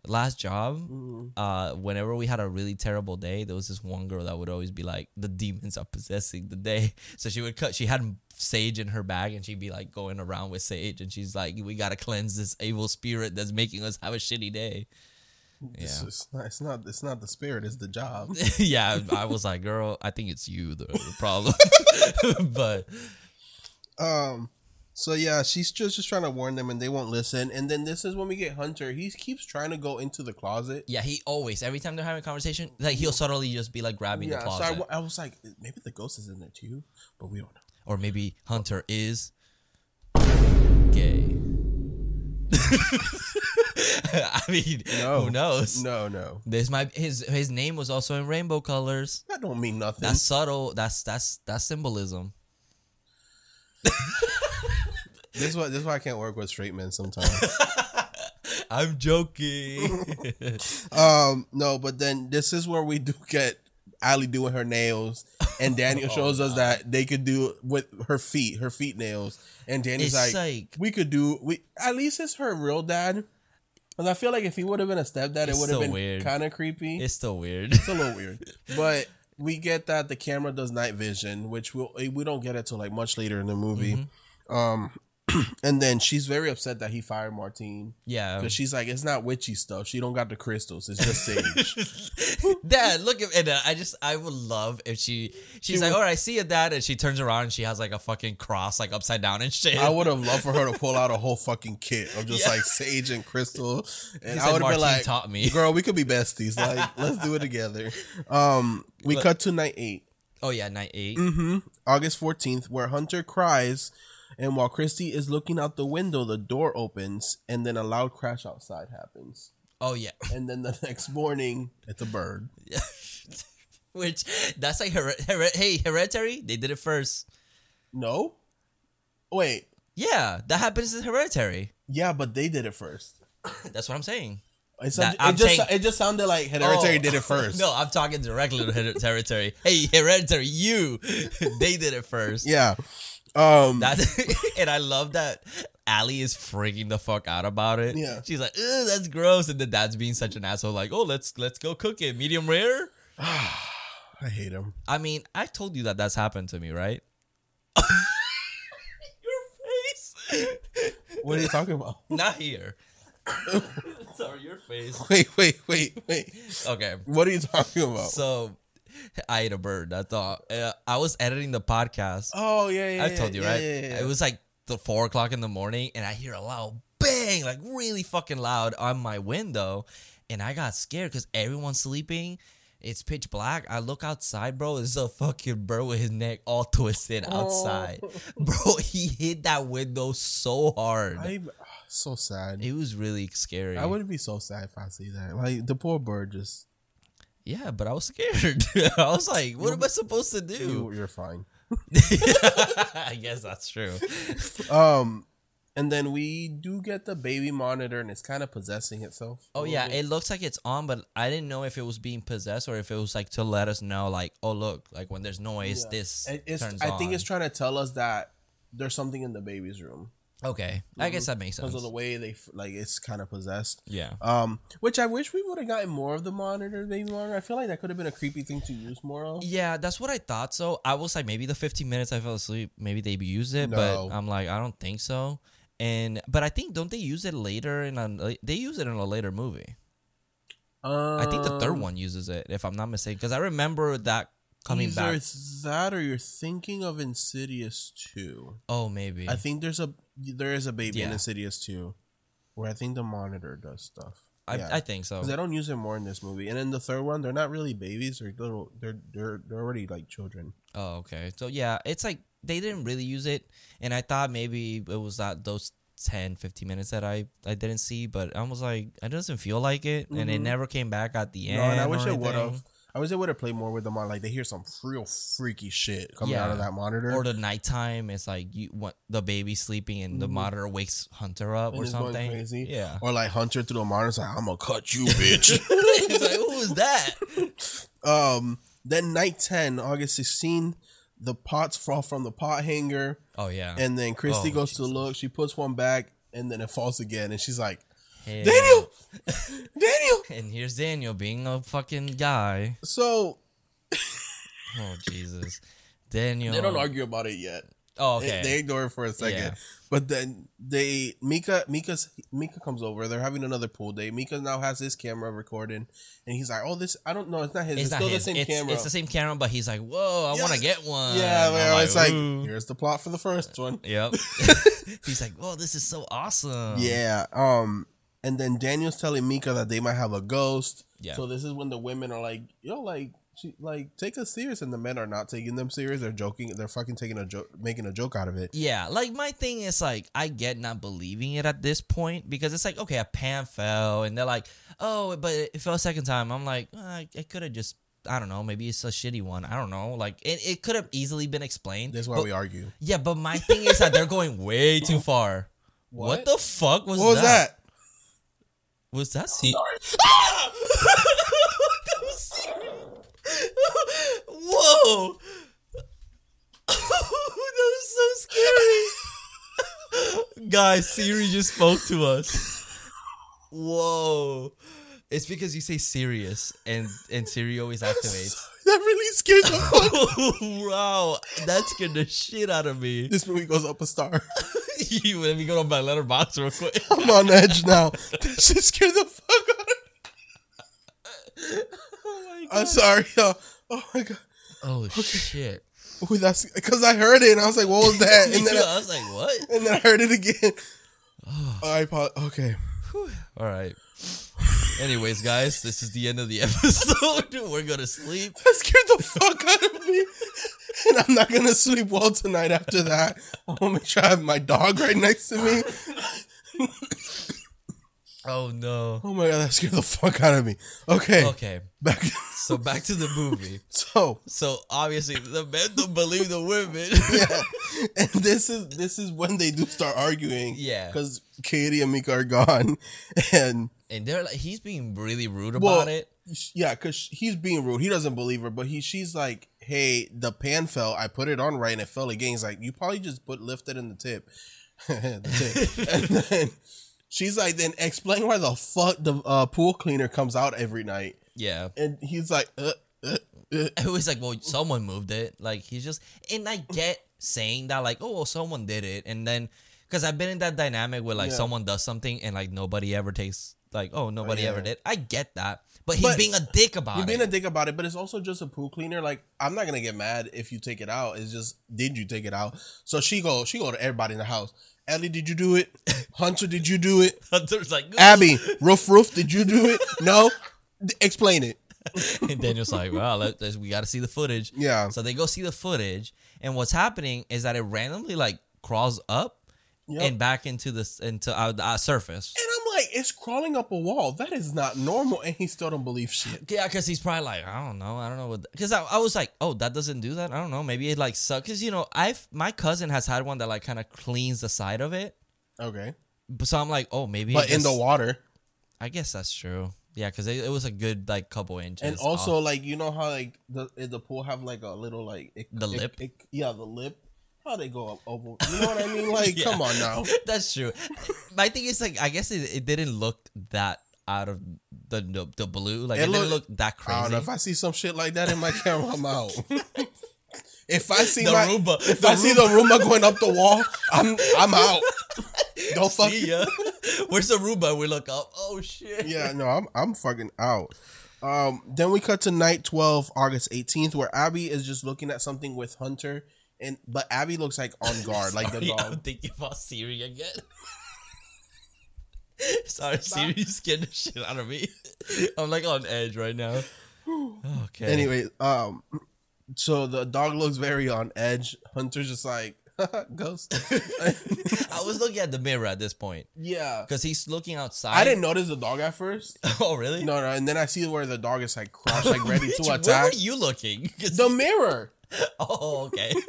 last job. Mm-hmm. Uh, whenever we had a really terrible day, there was this one girl that would always be like, "The demons are possessing the day." So she would cut. She had sage in her bag, and she'd be like going around with sage, and she's like, "We gotta cleanse this evil spirit that's making us have a shitty day." It's, Yeah. it's not, it's not. It's not the spirit. It's the job. yeah, I was like, "Girl, I think it's you the, the problem." but Um. So yeah, she's just just trying to warn them, and they won't listen. And then this is when we get Hunter. He keeps trying to go into the closet. yeah, he always every time they're having a conversation, like he'll subtly just be like grabbing Yeah. the So closet, I, w- I was like, maybe the ghost is in there too, but we don't know. Or maybe Hunter is gay. I mean, No. who knows? No, no, This might his his name was also in rainbow colors. that don't mean nothing. That's subtle. That's that's that's symbolism. this is why this is why I can't work with straight men sometimes. I'm joking. um. No, but then this is where we do get Ali doing her nails, and Daniel Oh, shows us that they could do with her feet, her feet nails, and Daniel's like, like we could do we at least it's her real dad. Because I feel like if he would have been a stepdad, it would have been weird. kind of creepy. It's, still weird. It's a little weird, but we get that the camera does night vision, which we'll, we don't get it till like much later in the movie. Mm-hmm. Um, and then she's very upset that he fired Martine yeah. because she's like, it's not witchy stuff. She don't got the crystals. It's just sage. Dad, look at and uh, I just I would love if she she's She like, would- all right, I see it, Dad, and she turns around and she has like a fucking cross like upside down and shit. I would have loved for her to pull out a whole fucking kit of just Yeah. like sage and crystal, and I would have been like, taught me. "Girl, we could be besties. Like, let's do it together." Um, we Look- cut to night eight. oh yeah, night 8 Mm-hmm. August 14th, where Hunter cries, and while Christy is looking out the window, the door opens, and then a loud crash outside happens. Oh yeah, And then the next morning, it's a bird. Yeah. Which that's like her, her, hey hereditary. They did it first. No. Wait. Yeah, that happens in hereditary. Yeah, but they did it first. That's what I'm saying. It, That- sounded- I'm it just saying- it just sounded like Hereditary Oh. did it first. No, I'm talking directly to hereditary. Hey, hereditary, you. they did it first. Yeah. Um. That and I love that Ali is freaking the fuck out about it. Yeah. She's like, Ugh, that's gross. And the dad's being such an asshole, like, oh, let's let's go cook it. Medium rare. I hate him. I mean, I told you that that's happened to me, right? Your face. What are you talking about? Not here. Sorry, your face. Wait, wait, wait, wait. Okay. What are you talking about? So I ate a bird. I thought Uh, I was editing the podcast. oh yeah, yeah. I told you, yeah, right? Yeah, yeah, yeah. It was like the four o'clock in the morning, and I hear a loud bang, like really fucking loud on my window, and I got scared because everyone's sleeping. It's pitch black. I look outside, bro. There's a fucking bird with his neck all twisted outside, bro. He hit that window so hard. I, so sad. it was really scary. I wouldn't be so sad if I see that. Like the poor bird just. Yeah, but I was scared. I was like, what am I supposed to do? you're fine. I guess that's true. Um, and then we do get the baby monitor, and it's kind of possessing itself. Oh yeah, bit. it looks like it's on, but I didn't know if it was being possessed or if it was like to let us know, like, oh look, like when there's noise, Yeah. this It- it's, turns I on. think it's trying to tell us that there's something in the baby's room okay. I guess that makes sense. because of the way they like it's kind of possessed. yeah, Um, which I wish we would have gotten more of the monitor, baby monitor. I feel like that could have been a creepy thing to use more of. yeah, that's what I thought. So I was like, maybe the 15 minutes I fell asleep, maybe they used it, No. but I'm like, I don't think so. And but I think don't they use it later in a they use it in a later movie. Um, I think the third one uses it, if I'm not mistaken, because I remember that coming either back. that or you're thinking of Insidious two. Oh, maybe. I think there's a there is a baby in Yeah. Insidious two, where I think the monitor does stuff. I, Yeah. I think so. Because I don't use it more in this movie, and in the third one, they're not really babies; they're little. They're they're they're already like children. Oh, okay. So yeah, it's like they didn't really use it, and I thought maybe it was that those 10, 15 minutes that I I didn't see, but I was like, it doesn't feel like it, and it Mhm. never came back at the end. No, and I wish it would have. I wish it would have played more with them on. Like they hear some real freaky shit coming out of that monitor. Or the nighttime, it's like you want the baby sleeping and the Mhm. monitor wakes Hunter up And or something. crazy. Yeah. Or like Hunter through the monitor, like I'm gonna cut you, bitch. He's like, who is that? um. Then night ten, August 16, the pots fall from the pot hanger, Oh yeah. and then Christy Oh, goes to look. She puts one back, and then it falls again, and she's like, Daniel, Daniel. And here's Daniel being a fucking guy. So Oh Jesus. Daniel. they don't argue about it yet. Oh, They- okay. They, ignore it for a second. Yeah. But then they Micah Micah's Micah comes over. They're having another pool day. Micah now has his camera recording, and he's like, "Oh, this I don't know. It's not his. It's, it's not still his. the same it's, camera. it's the same camera, but he's like, "Whoa, I Yeah. want to get one." yeah, I'm it's like "Ooh." here's the plot for the first one. Yep. he's like, "Whoa, this is so awesome." Yeah. Um. And then Daniel's telling Micah that they might have a ghost. Yeah. So this is when the women are like, "Yo, like." She, like take us serious and the men are not taking them serious they're joking they're fucking taking a joke making a joke out of it Yeah, like my thing is like I get not believing it at this point because it's like okay, a pan fell and they're like, oh, but it fell a second time. I'm like, uh, it could have just I don't know, maybe it's a shitty one. I don't know. Like it, it could have easily been explained. that's why but- we argue Yeah, but my thing is that they're going way too far. What, What? the fuck was what was that? that Was that se- Ah! That was Siri. Whoa! that was so scary. Guys, Siri just spoke to us. Whoa. It's because you say serious and and Siri always activates. That really scared the fuck wow, that scared the shit out of me. this movie goes up a star you let me go on my Letterboxd real quick. I'm on edge now. That shit scared the fuck out of me. Oh my god. I'm sorry, yo. Oh my god. Oh shit. Ooh, that's because I heard it and I was like, "What was that?" And then. I, I was like, what? and then I heard it again. Oh, I apo- okay. All right. Anyways, guys, this is the end of the episode. We're gonna sleep. That scared the fuck out of me, and I'm not gonna sleep well tonight after that. I'm gonna make sure I have my dog right next to me. Oh no. Oh my god, that scared the fuck out of me. Okay, Okay, back. so back to the movie. so So obviously the men don't believe the women. yeah, and this is this is when they do start arguing. Yeah. because Katie and Micah are gone, and and they're like, he's being really rude well, about it. yeah, because he's being rude. He doesn't believe her, but he she's like, "Hey, the pan fell. I put it on right, and it fell again." He's like, "You probably just put lifted in the tip." the tip. and then she's like, "Then explain why the fuck the uh, pool cleaner comes out every night." Yeah. And he's like, uh, uh, uh. It was like, well, someone moved it. Like he's just, and I get saying that, like, oh, well, someone did it, and then because I've been in that dynamic where like Yeah. someone does something and like nobody ever takes, like, oh, nobody yeah. ever did. I get that, but he's But being a dick about You're it. being a dick about it, but it's also just a pool cleaner. Like, I'm not gonna get mad if you take it out. It's just, did you take it out? So she go, she go to everybody in the house. Ellie, did you do it? Hunter, did you do it? Hunter's like, Abby, roof, roof, did you do it? No. D- explain it. and Daniel's like, well, let, let's- we got to see the footage. Yeah. So they go see the footage, and what's happening is that it randomly like crawls up Yep. and back into the into uh, the uh, surface. And like, it's crawling up a wall. That is not normal. And he still don't believe shit. Yeah, because he's probably like, I don't know, I don't know what. Because I, I was like, oh, that doesn't do that. I don't know. Maybe it like sucks. Because you know, I've my cousin has had one that like kind of cleans the side of it. Okay. But so I'm like, oh, maybe. But in the water. I guess that's true. Yeah, because it, it was a good like couple inches. And also, off. like, you know how, like, the eh, the pool have, like, a little, like, it, The it- lip? it- yeah, the lip. How they go up over. You know what I mean? Like, Yeah. come on now. that's true. My thing is like, I guess it, it didn't look that out of the the, the blue. Like It it, didn't look- that I crazy. don't know if I see some shit like that in my camera, I'm out. if I see The my, Roomba. if The I see the Roomba going up the wall, I'm I'm out. Don't fuck. See ya. Where's the Roomba? We look up. Oh shit. Yeah, no, I'm I'm fucking out. Um, then we cut to night twelve, August eighteenth, where Abby is just looking at something with Hunter, and but Abby looks like on guard, like the Sorry, I'm thinking about Siri again. Sorry, Siri scared the shit out of me. I'm like on edge right now. Okay. Anyway, um, so the dog looks very on edge. Hunter's just like ghost. I was looking at the mirror at this point yeah, because he's looking outside. I didn't notice the dog at first. Oh, really? No, no, and then I see where the dog is like crouched, like ready to Where attack. were you looking? The mirror. oh, okay.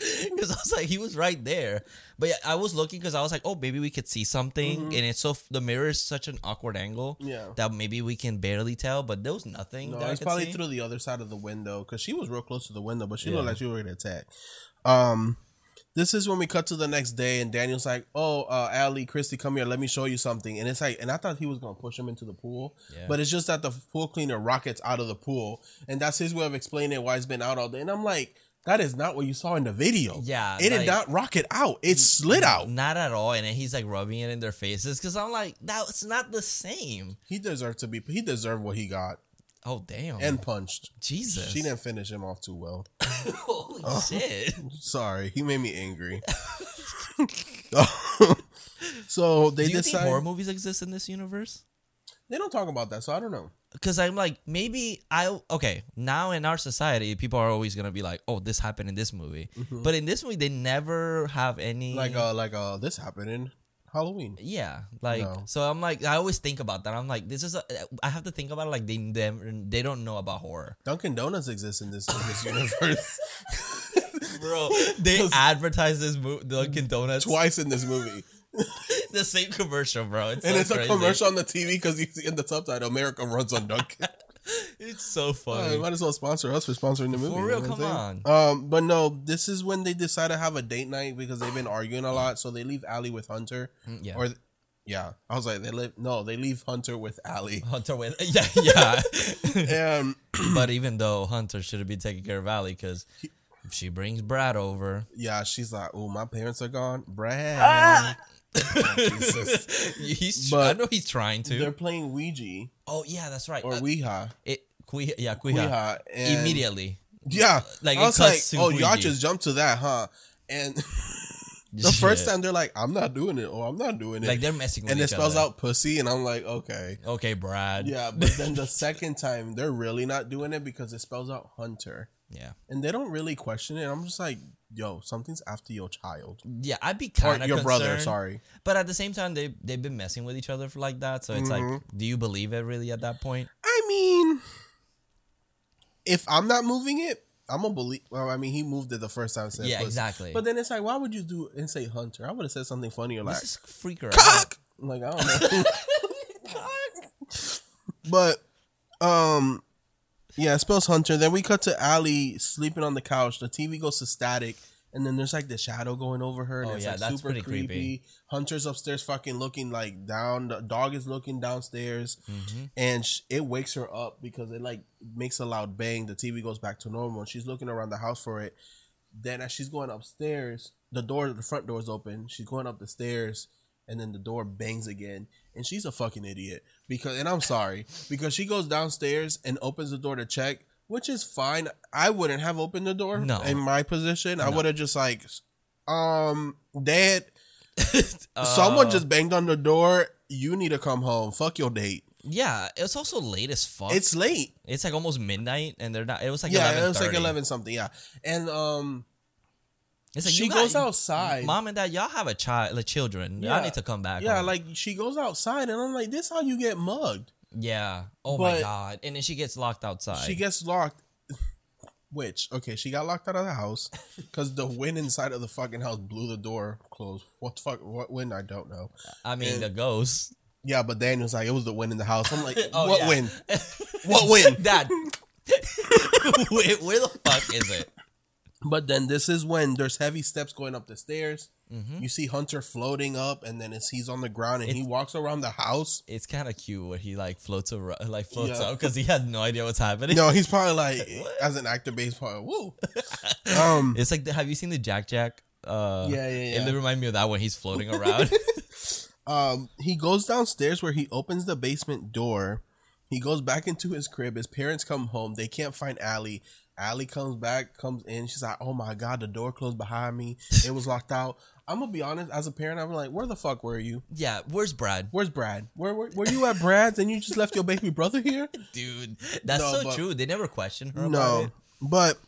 Because I was like, he was right there. But yeah, I was looking because I was like, oh, maybe we could see something. And it's so the mirror is such an awkward angle. Mm-hmm. Yeah. That maybe we can barely tell. But there was nothing. No, it's probably see. through the other side of the window because she was real close to the window, but she Yeah. looked like she was ready to attack. Um, this is when we cut to the next day, and Daniel's like, "Oh, uh, Ali, Christy, come here, let me show you something." And it's like, and I thought he was gonna push him into the pool, Yeah. but it's just that the pool cleaner rockets out of the pool, and that's his way of explaining why he's been out all day. And I'm like, that is not what you saw in the video. Yeah, it did not rocket out; it slid out. Not at all. And then he's like rubbing it in their faces because I'm like, that's not the same. He deserved to be. He deserved what he got Oh, damn. and punched. Jesus. She didn't finish him off too well. Holy shit. Sorry, he made me angry. so they Do you decide think horror movies exist in this universe? they don't talk about that, so I don't know. because I'm like maybe I okay now in our society people are always gonna be like oh this happened in this movie but in this movie they never have any Like uh, like uh, this happened in Halloween. yeah like No. so I'm like I always think about that I'm like this is a, I have to think about it like they them they don't know about horror Dunkin' Donuts exists in this in this universe bro they advertise this movie Dunkin Donuts twice in this movie, the same commercial bro it's and so it's a commercial on the TV because you see in the subtitle "America runs on Dunkin'." it's so Uh, funny might as well sponsor us for sponsoring the movie. For you real, know come I'm? Um, but no, this is when they decide to have a date night because they've been arguing a lot. So they leave Ali with Hunter. Mm, yeah. Or, yeah, I was like, they live. No, they leave Hunter with Ali. Hunter with yeah yeah but even though Hunter should have been taking care of Ali because she brings Brad over, yeah, she's like, "Oh, my parents are gone, Brad." Ah! Jesus. he's But I know he's trying to. They're playing Ouija Oh yeah, that's right. or Uh, Ouija. it, Cuija, yeah. Ouija. And Immediately. Yeah, Like, I it was like, "Oh, y'all just jumped to that, huh?" And the first time they're like, "I'm not doing it," or "I'm not doing it," like they're messing with and it spells other. out pussy, and I'm like, "Okay." Okay, Brad. Yeah, but then the second time they're really not doing it because it spells out Hunter, Yeah. and they don't really question it. I'm just like, yo, something's after your child Yeah, I'd be kind of your brother. Sorry. But at the same time, they they've been messing with each other for like that. So it's like, Mm-hmm. do you believe it really at that point? I mean, if I'm not moving it, I'm gonna believe. Well, I mean, he moved it the first time. Said Yeah, exactly. But then it's like, why would you do and say Hunter? I would have said something funnier like This is freaker. cock. Like I don't know. but um, yeah, it spells Hunter. Then we cut to Ali sleeping on the couch. The TV goes to static. And then there's like the shadow going over her. And Oh, it's yeah, like that's super pretty creepy. creepy. Hunter's upstairs fucking looking like down. The dog is looking downstairs Mm-hmm. and sh- it wakes her up because it like makes a loud bang. The TV goes back to normal. She's looking around the house for it. Then as she's going upstairs, the door, the front door is open. She's going up the stairs, and then the door bangs again. And she's a fucking idiot because, and I'm sorry because she goes downstairs and opens the door to check, which is fine. I wouldn't have opened the door. No. in my position, I would have just like, um, dad, Uh, someone just banged on the door. You need to come home. Fuck your date. Yeah, it's also late as fuck. It's late. it's like almost midnight, and they're not. It was like yeah, it was like eleven something. Yeah, and um, It's like she goes outside. Mom and dad, y'all have a child, like children. Y'all need to come back. yeah, home. like she goes outside, and I'm like, this how you get mugged. yeah. Oh my god! And then she gets locked outside. She gets locked. Which okay, she got locked out of the house because the wind inside of the fucking house blew the door closed. What the fuck? What wind? I don't know. I mean, and- the ghost. Yeah, but Daniel's like, it was the wind in the house. I'm like, Oh, what yeah. wind? What wind? Dad. where, where the fuck is it? But then this is when there's heavy steps going up the stairs. Mm-hmm. You see Hunter floating up, and then as he's on the ground, and he walks around the house. It's kind of cute where he like floats around, like floats Yeah. up because he has no idea what's happening. No, he's probably like, as an actor, base probably, woo. Um, It's like, have you seen the Jack Jack? Uh, Yeah, yeah, yeah. It remind me of that when he's floating around. um, he goes downstairs where he opens the basement door. He goes back into his crib. His parents come home. They can't find Ali. Ali comes back, comes in. She's like, "Oh my god, the door closed behind me. It was locked out." I'm gonna be honest. As a parent, I'm like, "Where the fuck were you? yeah, where's Brad? Where's Brad? Where were, were you at Brad's and you just left your baby brother here?" Dude, that's No, so but- true. They never question her about No, it. but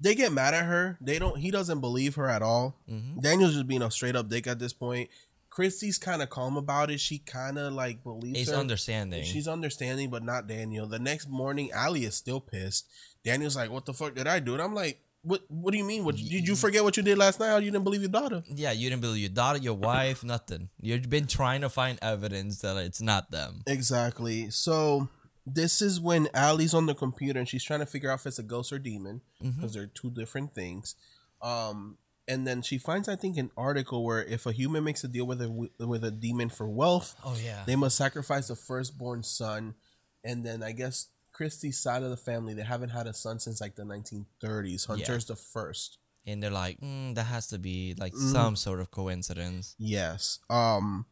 they get mad at her. They don't. He doesn't believe her at all. Mm-hmm. Daniel's just being a straight up dick at this point. Christy's kind of calm about it. She kind of like believes It's understanding. She's understanding, but not Daniel. The next morning, Ali is still pissed. Daniel's like, "What the fuck did I do?" And I'm like, "What? What do you mean? What did you forget what you did last night? How you didn't believe your daughter?" yeah, you didn't believe your daughter, your wife, nothing. You've been trying to find evidence that it's not them. Exactly. So this is when Ali's on the computer and she's trying to figure out if it's a ghost or demon because they're two different things. Um, and then she finds, I think, an article where if a human makes a deal with a with a demon for wealth, Oh yeah. they must sacrifice a firstborn son. And then I guess Christie's side of the family, they haven't had a son since like the 1930s. Hunter's the first. and they're like, mm, that has to be like Mm-hmm. some sort of coincidence. Yes. Um.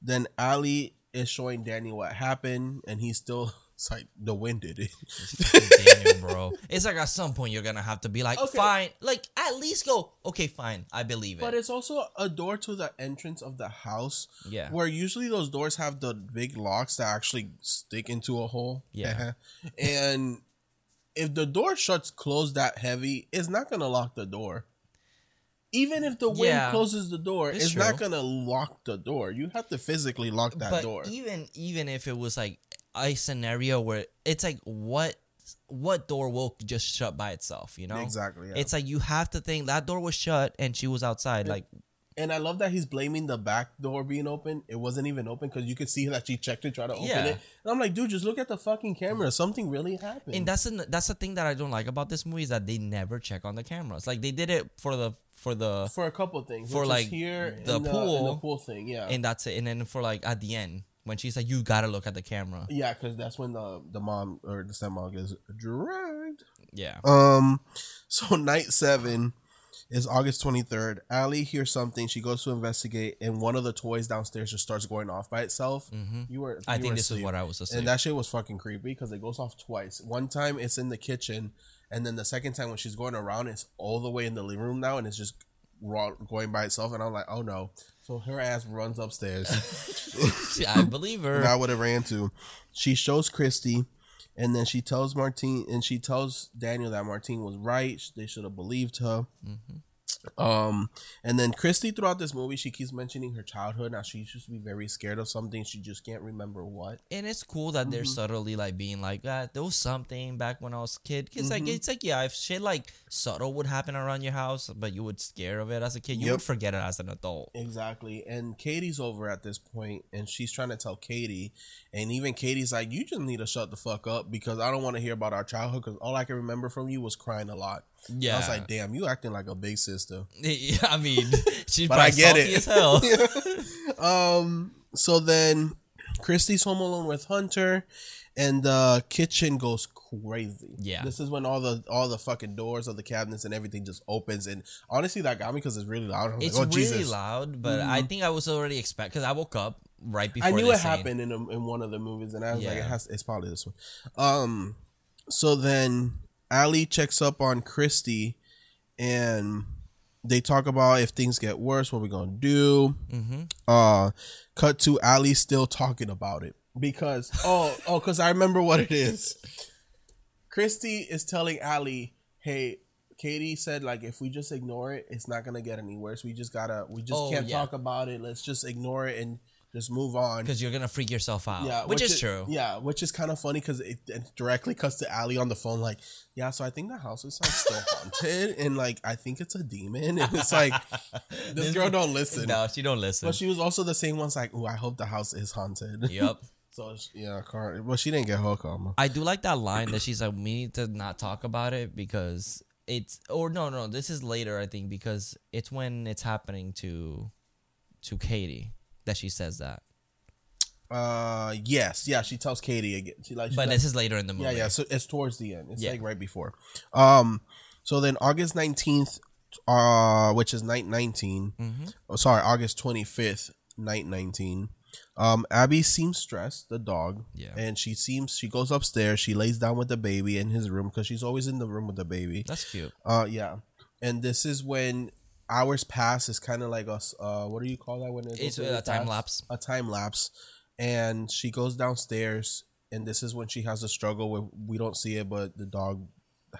Then Ali is showing Danny what happened, and he's still. It's like the wind did it. Bro. It's like at some point you're gonna have to be like, Okay. fine, like at least go, okay, fine, I believe it. But it's also a door to the entrance of the house. Yeah. Where usually those doors have the big locks that actually stick into a hole. Yeah. and if the door shuts closed that heavy, it's not gonna lock the door. Even if the wind Yeah. closes the door, It's it's, not gonna lock the door. You have to physically lock that but door. even even if it was like a scenario where it's like what what door will just shut by itself, you know? Exactly, yeah. It's like you have to think that door was shut and she was outside. Like And I love that he's blaming the back door being open. It wasn't even open because you could see that she checked it, try to open Yeah. it. And I'm like, dude, just look at the fucking camera. Something really happened. and that's the that's the thing that I don't like about this movie is that they never check on the cameras. Like they did it for the for the for a couple things. For, like, here the and pool. and the pool thing, yeah, and that's it. And then for like at the end when she's like, you gotta look at the camera. yeah, because that's when the the mom or the stepmom gets dragged. Yeah. Um, so night seven is August twenty third. Ali hears something. She goes to investigate, and one of the toys downstairs just starts going off by itself. You were, Mm-hmm. I you think were this is what I was asleep. And that shit was fucking creepy because it goes off twice. One time it's in the kitchen, and then the second time when she's going around, it's all the way in the living room now, and it's just raw, going by itself. And I'm like, oh no. So her ass runs upstairs. I believe her. and I would have ran to. She shows Christy, and then she tells Martine, and she tells Daniel that Martine was right. They should have believed her. Mm-hmm. Um, and then Christy throughout this movie, she keeps mentioning her childhood. Now she used to be very scared of something. She just can't remember what. and it's cool that they're Mm-hmm. subtly like being like that. There was something back when I was a kid. Cause like Mm-hmm. it's like yeah, if shit like subtle would happen around your house, but you would scare of it as a kid, you Yep. would forget it as an adult. Exactly. And Katie's over at this point, and she's trying to tell Katie, and even Katie's like, "You just need to shut the fuck up because I don't want to hear about our childhood. Because all I can remember from you was crying a lot." Yeah, I was like, "Damn, you acting like a big sister." I mean, she's But I probably get salty it. as hell. um. So then, Christy's home alone with Hunter, and the kitchen goes crazy. Yeah. This is when all the all the fucking doors of the cabinets and everything just opens, and honestly, that got me because it's really loud. It's like, oh, really Jesus. loud, but I think I was already expect because I woke up right before. I knew it scene. happened in a, in one of the movies, and I was like, it has, it's probably this one. Um, so then Ali checks up on Christy, and they talk about if things get worse, what we're gonna do. Mhm. Uh, cut to Ali still talking about it because oh oh because I remember what it is. Christy is telling Ali, "Hey." Katie said, "Like if we just ignore it, it's not gonna get any worse. We just gotta, we just Oh, can't yeah. talk about it. Let's just ignore it and just move on." because you're gonna freak yourself out. Yeah, which, is, true. Yeah, which is kind of funny because it, it directly cuts to Ali on the phone, like, yeah, so I think the house is like still haunted, and like I think it's a demon, and it's like this girl don't listen. No, she don't listen. But she was also the same one's like, oh, I hope the house is haunted. yep. so yeah, car. Well, she didn't get her karma. I do like that line that she's like, "We need to not talk about it because it's." Or no, no, this is later, I think, because it's when it's happening to, to Katie that she says that. Uh, yes, yeah, she tells Katie again. She like, But this is later in the movie. yeah, yeah. So it's towards the end. It's Yeah. like right before. Um, so then August nineteenth, uh, which is night 19 Mhm. Oh, sorry, August twenty fifth, night nineteen. Um, Abby seems stressed, the dog. Yeah. And she seems she goes upstairs. She lays down with the baby in his room because she's always in the room with the baby. That's cute. Uh, yeah. And this is when hours pass. It's kind of like us. Uh, what do you call that when it It's goes a really time lapse. A time lapse. And she goes downstairs, and this is when she has a struggle with. We don't see it, but the dog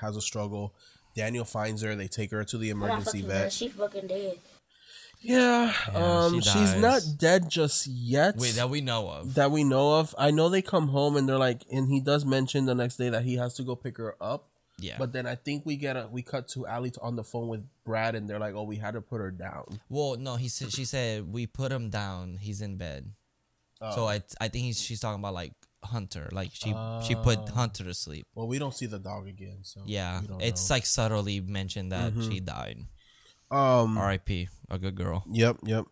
has a struggle. Daniel finds her. They take her to the emergency vet. mad. She fucking dead. Yeah, Yeah, um, she she's not dead just yet. Wait, that we know of. that we know of. I know they come home and they're like, and he does mention the next day that he has to go pick her up. Yeah. But then I think we get a we cut to Ali on the phone with Brad and they're like, oh, we had to put her down. well, no, he said she said we put him down. He's in bed. Oh. So I I think he's she's talking about like Hunter. Like she she put Hunter to sleep. Well, we don't see the dog again, so Yeah, it's know. like subtly mentioned that she died. um, R.I.P. A good girl. yep, yep.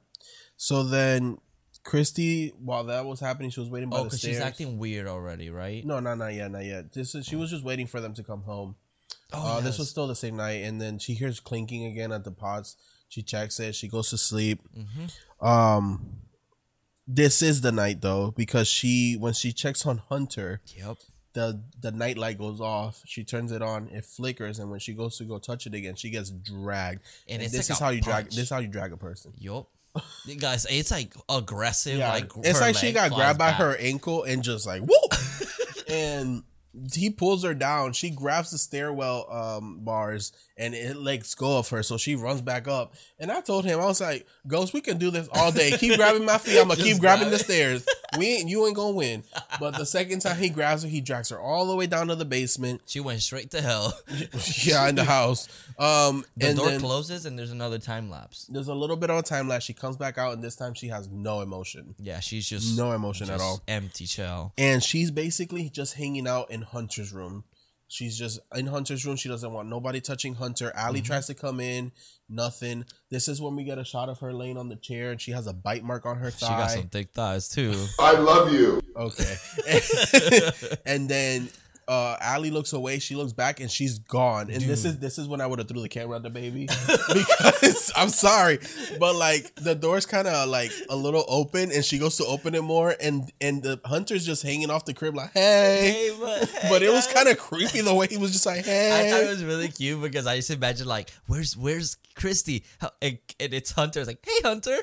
So then Christy, while that was happening, she was waiting by Oh, the because stairs. she's acting weird already, right? No, no, not yet, not yet. This is she was just waiting for them to come home. Oh, uh, This was still the same night, and then she hears clinking again at the pots. She checks it. She goes to sleep. Mm-hmm. Um, this is the night though because she when she checks on Hunter, Yep. the the night light goes off. She turns it on. It flickers, and when she goes to go touch it again, she gets dragged. And And, it's this like is how you drag. This is how you drag a person. Yup. Guys, it's like aggressive. Like it's like she got grabbed by back. her ankle and just like whoop, and he pulls her down. She grabs the stairwell um, bars and it lets go of her, so she runs back up. And I told him, I was like, "Ghost, we can do this all day. Keep grabbing my feet. I'm gonna keep grabbing grab the stairs. We ain't, you ain't gonna win." But the second time he grabs her, he drags her all the way down to the basement. She went straight to hell. yeah, in the house. Um, The door then closes and there's another time lapse. there's a little bit of a time lapse. She comes back out, and this time she has no emotion, Yeah, she's just no emotion at all. Empty shell. and she's basically just hanging out in Hunter's room. She's just in Hunter's room. She doesn't want nobody touching Hunter. Ali Mm-hmm. tries to come in, nothing. This is when we get a shot of her laying on the chair, and she has a bite mark on her thigh. She got some thick thighs too. I love you. Okay, and then uh, Ali looks away. She looks back, and she's gone. And this is this is when I would have threw the camera at the baby because I'm sorry, but like the door's kind of like a little open, and she goes to open it more, and and the Hunter's just hanging off the crib like, hey. but but it was kind of creepy the way he was just like, hey. I thought it was really cute because I just imagine like, where's where's Christy? And, and it's Hunter. It's like, hey Hunter,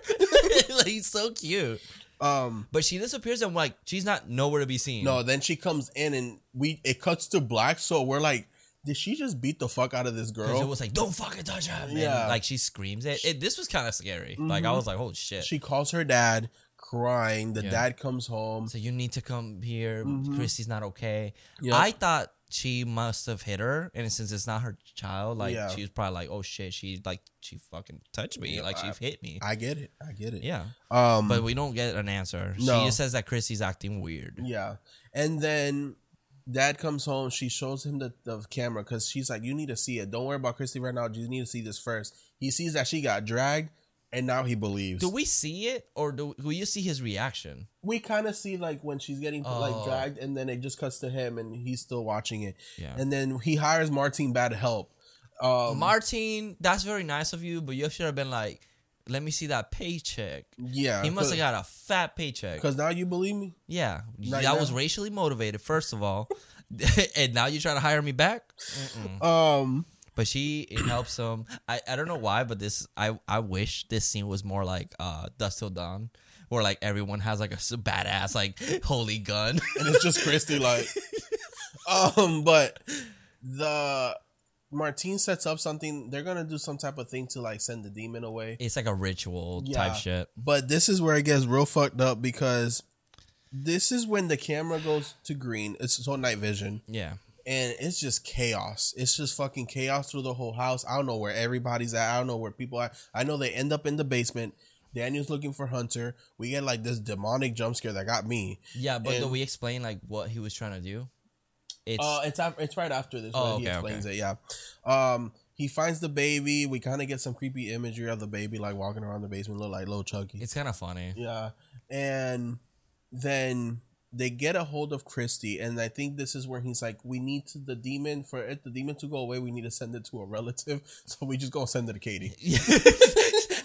like he's so cute. Um, But she disappears and like she's not nowhere to be seen. no, then she comes in and we it cuts to black, so we're like, did she just beat the fuck out of this girl? it was like, don't fucking touch him. And, Yeah. like she screams it. it this was kind of scary. Like I Mhm. was like, oh shit. she calls her dad, crying. The Yeah. dad comes home. so you need to come here. Mhm. Christy's not okay. Yep. I thought she must have hit her, and since it's not her child, like Yeah. she was probably like, oh shit, she like she fucking touched me, Yeah, like she hit me. I get it. I get it. yeah, Um. but we don't get an answer. No. She just says that Christy's acting weird. Yeah. And then dad comes home. She shows him the, the camera because she's like, You need to see it. Don't worry about Christy right now. You need to see this first. He sees that she got dragged and now he believes. Do we see it, or do, do you see his reaction? we kind of see like when she's getting Oh. like dragged and then it just cuts to him and he's still watching it. Yeah. And then he hires Martine Bad help. Um, Martin, that's very nice of you, but you should have been like, let me see that paycheck. yeah. He must have got a fat paycheck. Because now you believe me? Yeah, Not that now? was racially motivated, first of all, and now you're trying to hire me back. Mm-mm. Um, But she it helps him. I, I don't know why, but this I I wish this scene was more like uh Dusk Till Dawn, where like everyone has like a badass like holy gun. and it's just Christy like um but the Martine sets up something they're gonna do some type of thing to like send the demon away it's like a ritual Yeah. type shit. but this is where it gets real fucked up because this is when the camera goes to green it's so night vision Yeah, and it's just chaos it's just fucking chaos through the whole house i don't know where everybody's at i don't know where people are i know they end up in the basement daniel's looking for hunter we get like this demonic jump scare that got me yeah. But do we explain like what he was trying to do? It's uh, it's it's right after this. Oh, when he okay, explains it. Yeah. Um, he finds the baby. We kind of get some creepy imagery of the baby like walking around the basement, look like little Chucky. it's kind of funny. yeah, and then they get a hold of Christy, and I think this is where he's like, "We need to, the demon for it, the demon to go away. We need to send it to a relative, so we just gonna send it to Katie."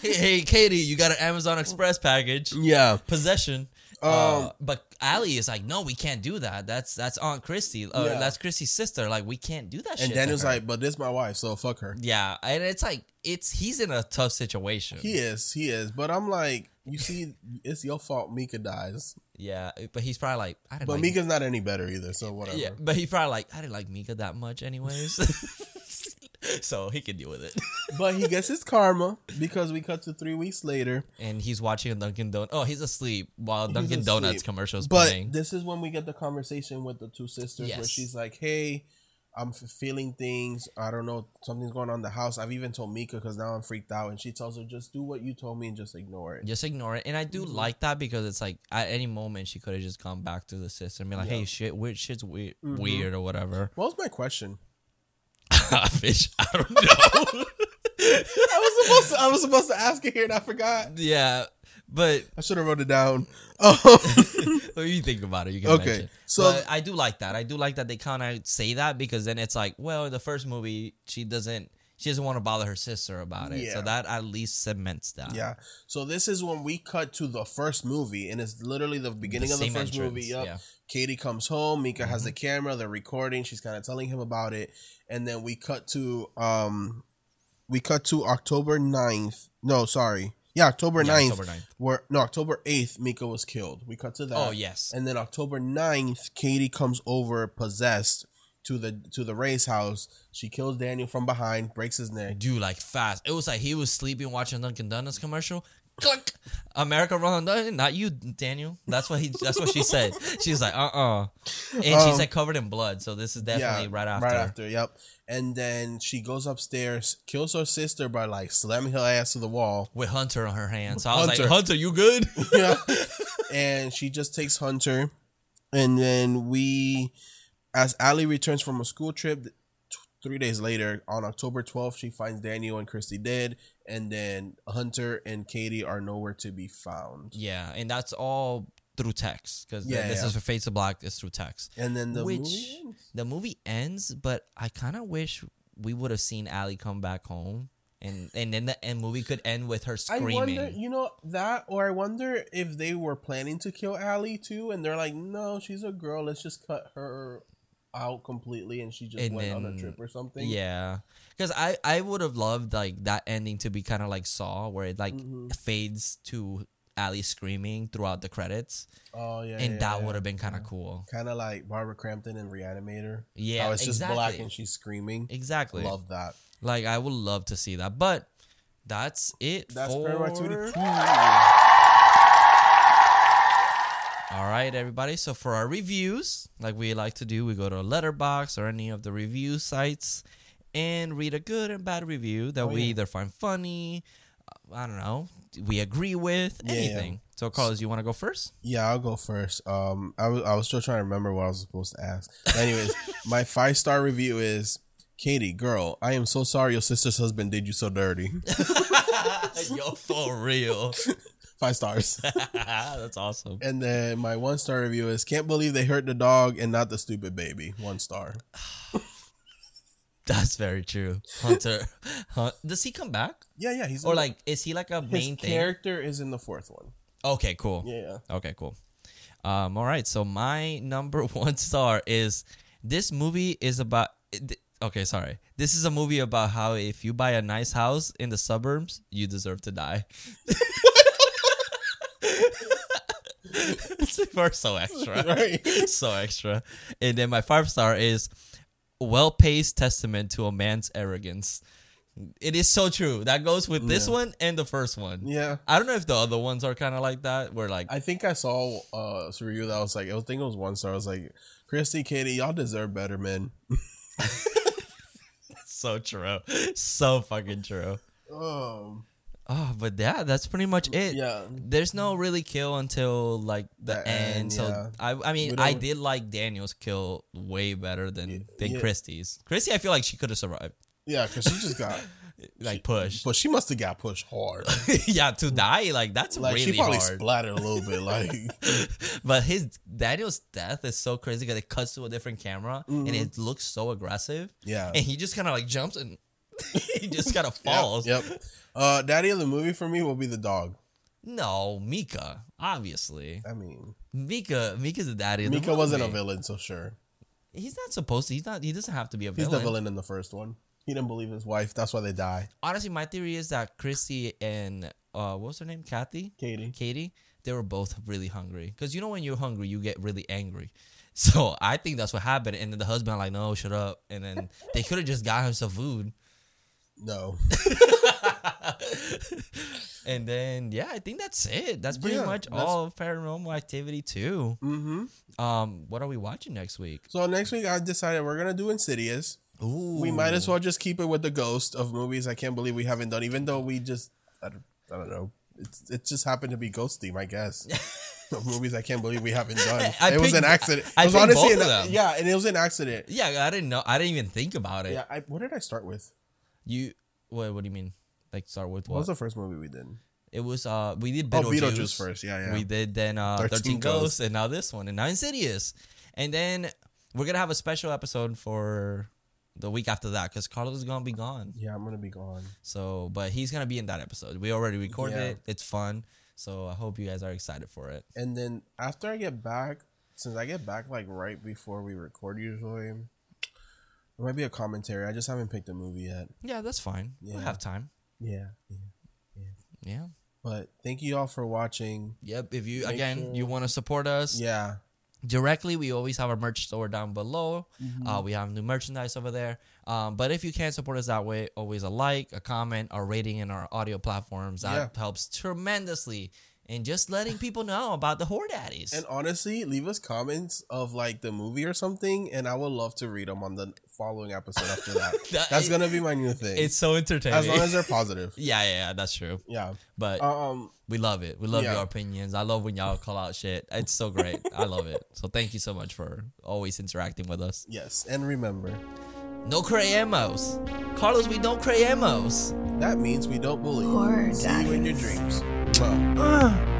hey, hey, Katie, you got an Amazon Express package. Yeah. Possession. Um, Uh, but Ali is like, no, we can't do that. That's that's Aunt Christy. Uh, Yeah. That's Christy's sister. Like, we can't do that. shit and Daniel's like, "But this my wife, so fuck her." yeah, and it's like it's he's in a tough situation. He is, he is. But I'm like, you see, it's your fault. Micah dies, yeah, but he's probably like, I didn't. but like, Micah's not any better either. So whatever. yeah, but he's probably like, I didn't like Micah that much, anyways. so he can deal with it. but he gets his karma because we cut to three weeks later. and he's watching a Dunkin' Donut. Oh, he's asleep while He's Dunkin' Donuts commercials But playing. this is when we get the conversation with the two sisters where she's like, "Hey, I'm feeling things. I don't know. Something's going on in the house. I've even told Micah because now I'm freaked out." And she tells her, "Just do what you told me and just ignore it." just ignore it. And I do Mhm. like that because it's like at any moment she could have just gone back to the sister and be like, Yeah. "Hey, shit, weird, shit's weird, Mhm. weird or whatever." What was my question? Fish, I don't know. I was supposed to. I was supposed to ask it here and I forgot. yeah, but I should have wrote it down. Um, when you think about it, you can Okay, mention. so- but I do like that. I do like that they kind of say that because then it's like, well, the first movie, she doesn't. She doesn't want to bother her sister about it, Yeah. so that at least cements that. yeah. So this is when we cut to the first movie, and it's literally the beginning of the first entrance, movie. Yep. yeah. Katie comes home. Micah has the camera. They're recording. She's kind of telling him about it, and then we cut to um, we cut to October 9th. No, sorry, yeah, October Yeah, 9th, October 9th. Where no, October eighth, Micah was killed. We cut to that. Oh yes, and then October 9th, Katie comes over possessed to the to the Rey's house. She kills Daniel from behind, breaks his neck. dude, like fast. It was like he was sleeping watching Dunkin' Donuts commercial. Click, America Run not you, Daniel. That's what he. That's what she said. She was like, uh, uh and she's Um, like covered in blood. So this is definitely right after. Right after, yep. And then she goes upstairs, kills her sister by like slamming her ass to the wall. with Hunter on her hands. So I was Hunter. like, Hunter, you good? yeah. and she just takes Hunter. And then we, as Ali returns from a school trip, t- three days later, on October 12th, she finds Daniel and Christy dead. And then Hunter and Katie are nowhere to be found. yeah, and that's all through text because Yeah, this yeah. is for Fates of Black. It's through text. And then the Which- movie ends. The movie ends, but I kind of wish we would have seen Ali come back home. And, and then the end movie could end with her I screaming. wonder, you know, that, or I wonder if they were planning to kill Ali too, and they're like, no, she's a girl, let's just cut her out completely, and she just And went on a trip or something. Yeah, because I I would have loved like that ending to be kind of like Saw, where it like Mhm. fades to Ali screaming throughout the credits, Oh yeah, and yeah, that yeah. would have been kind of cool. kind of like Barbara Crampton in Reanimator. Yeah, how it's just black and she's screaming. Exactly. Love that. Like I would love to see that, but that's it That's for. Paranormal Activity two. All right, everybody. So for our reviews, like we like to do, we go to a Letterboxd or any of the review sites and read a good and bad review that Oh, we yeah. either find funny, uh, I don't know, we agree with, Yeah. anything. So, Carlos, you want to go first? Yeah, I'll go first. Um, I was I was still trying to remember what I was supposed to ask. But anyways, my five star review is Katie, girl, I am so sorry your sister's husband did you so dirty. Yo, for real. Five stars. That's awesome. And then my one star review is can't believe they hurt the dog and not the stupid baby. One star. That's very true. Hunter, Hun- does he come back? Yeah, yeah. He's Or in- like, is he like a his main thing? character is in the fourth one. Okay, cool. Yeah, Okay, cool. Um, all right. So my number one star is this movie is about. Okay, sorry. This is a movie about how if you buy a nice house in the suburbs, you deserve to die. We're so extra, Right. so extra. And then my five star is well-paced testament to a man's arrogance. It is so true. That goes with this Yeah. one and the first one. Yeah. I don't know if the other ones are kind of like that. Where like I think I saw uh, a review that was like, I think it was one star. I was like, Christy, Katie, y'all deserve better, man. so true, so fucking true. Um, Oh, but yeah, that's pretty much it. yeah. There's no really kill until like the, The end. end, So yeah. I, I mean, I did like Daniel's kill way better than than yeah. Christie's. Christie, I feel like she could have survived, Yeah, because she just got, like pushed. but she must have got pushed hard. yeah, to die, like that's Like really she probably hard. splattered a little bit. Like, but his Daniel's death is so crazy because it cuts to a different camera and Mm-hmm. it looks so aggressive. yeah. And he just kind of like jumps and he just kind of Yep, falls. Yep. Uh, daddy of the movie for me will be the dog. No, Micah, obviously. I mean, Micah, Micah's the daddy. Of the Micah wasn't a villain, so sure. He's not supposed to. He's not. He doesn't have to be a villain. He's the villain in the first one. He didn't believe his wife. That's why they die. Honestly, my theory is that Chrissy and uh, what was her name? Kathy, Katie. Katie. They were both really hungry. Cause you know when you're hungry, you get really angry. So I think that's what happened. And then the husband like, no, shut up. And then they could have just got him some food. No. And then yeah, I think that's it. That's pretty Yeah, much that's- all of Paranormal Activity 2. Mm-hmm. Um, what are we watching next week? So next week I decided we're gonna do Insidious. Ooh, We might as well just keep it with the ghost of movies. I can't believe we haven't done, even though we just I don't, I don't know. It's it just happened to be ghost theme, I guess. Of movies I can't believe we haven't done. I it was picked- an accident. I it was picked honestly both an, of them. yeah, and it was an accident. Yeah, I didn't know. I didn't even think about it. Yeah, I, what did I start with? You what? What do you mean? Like start with What what? was the first movie we did? it was uh we did Oh, Beetlejuice, Beetlejuice first. Yeah, yeah. We did then uh 13 13, Ghosts. Ghosts and now this one and now Insidious. And then we're gonna have a special episode for the week after that because Carlos is gonna be gone. yeah, I'm gonna be gone. So, but he's gonna be in that episode. We already recorded Yeah. it. It's fun. So I hope you guys are excited for it. And then after I get back, since I get back like right before we record usually, it might be a commentary. I just haven't picked a movie yet. Yeah, that's fine. We'll Yeah. have time. Yeah. Yeah. But thank you all for watching. Yep. If you Make again sure- you want to support us, Yeah. directly we always have our merch store down below Mm-hmm. uh, we have new merchandise over there um, but if you can't support us that way always a like a comment a rating in our audio platforms that Yeah. helps tremendously in just letting people know about the Horror Daddies And honestly, leave us comments of like the movie or something, and I would love to read them on the following episode after that. That- That's gonna be my new thing. it's so entertaining as long as they're positive. yeah, yeah yeah that's true Yeah. but Um. we love it we love yeah. your opinions i love when y'all call out shit it's so great i love it so thank you so much for always interacting with us Yes. And remember, no creemos carlos we don't creemos that means we don't believe. Horror See you in your daddies. dreams. Well.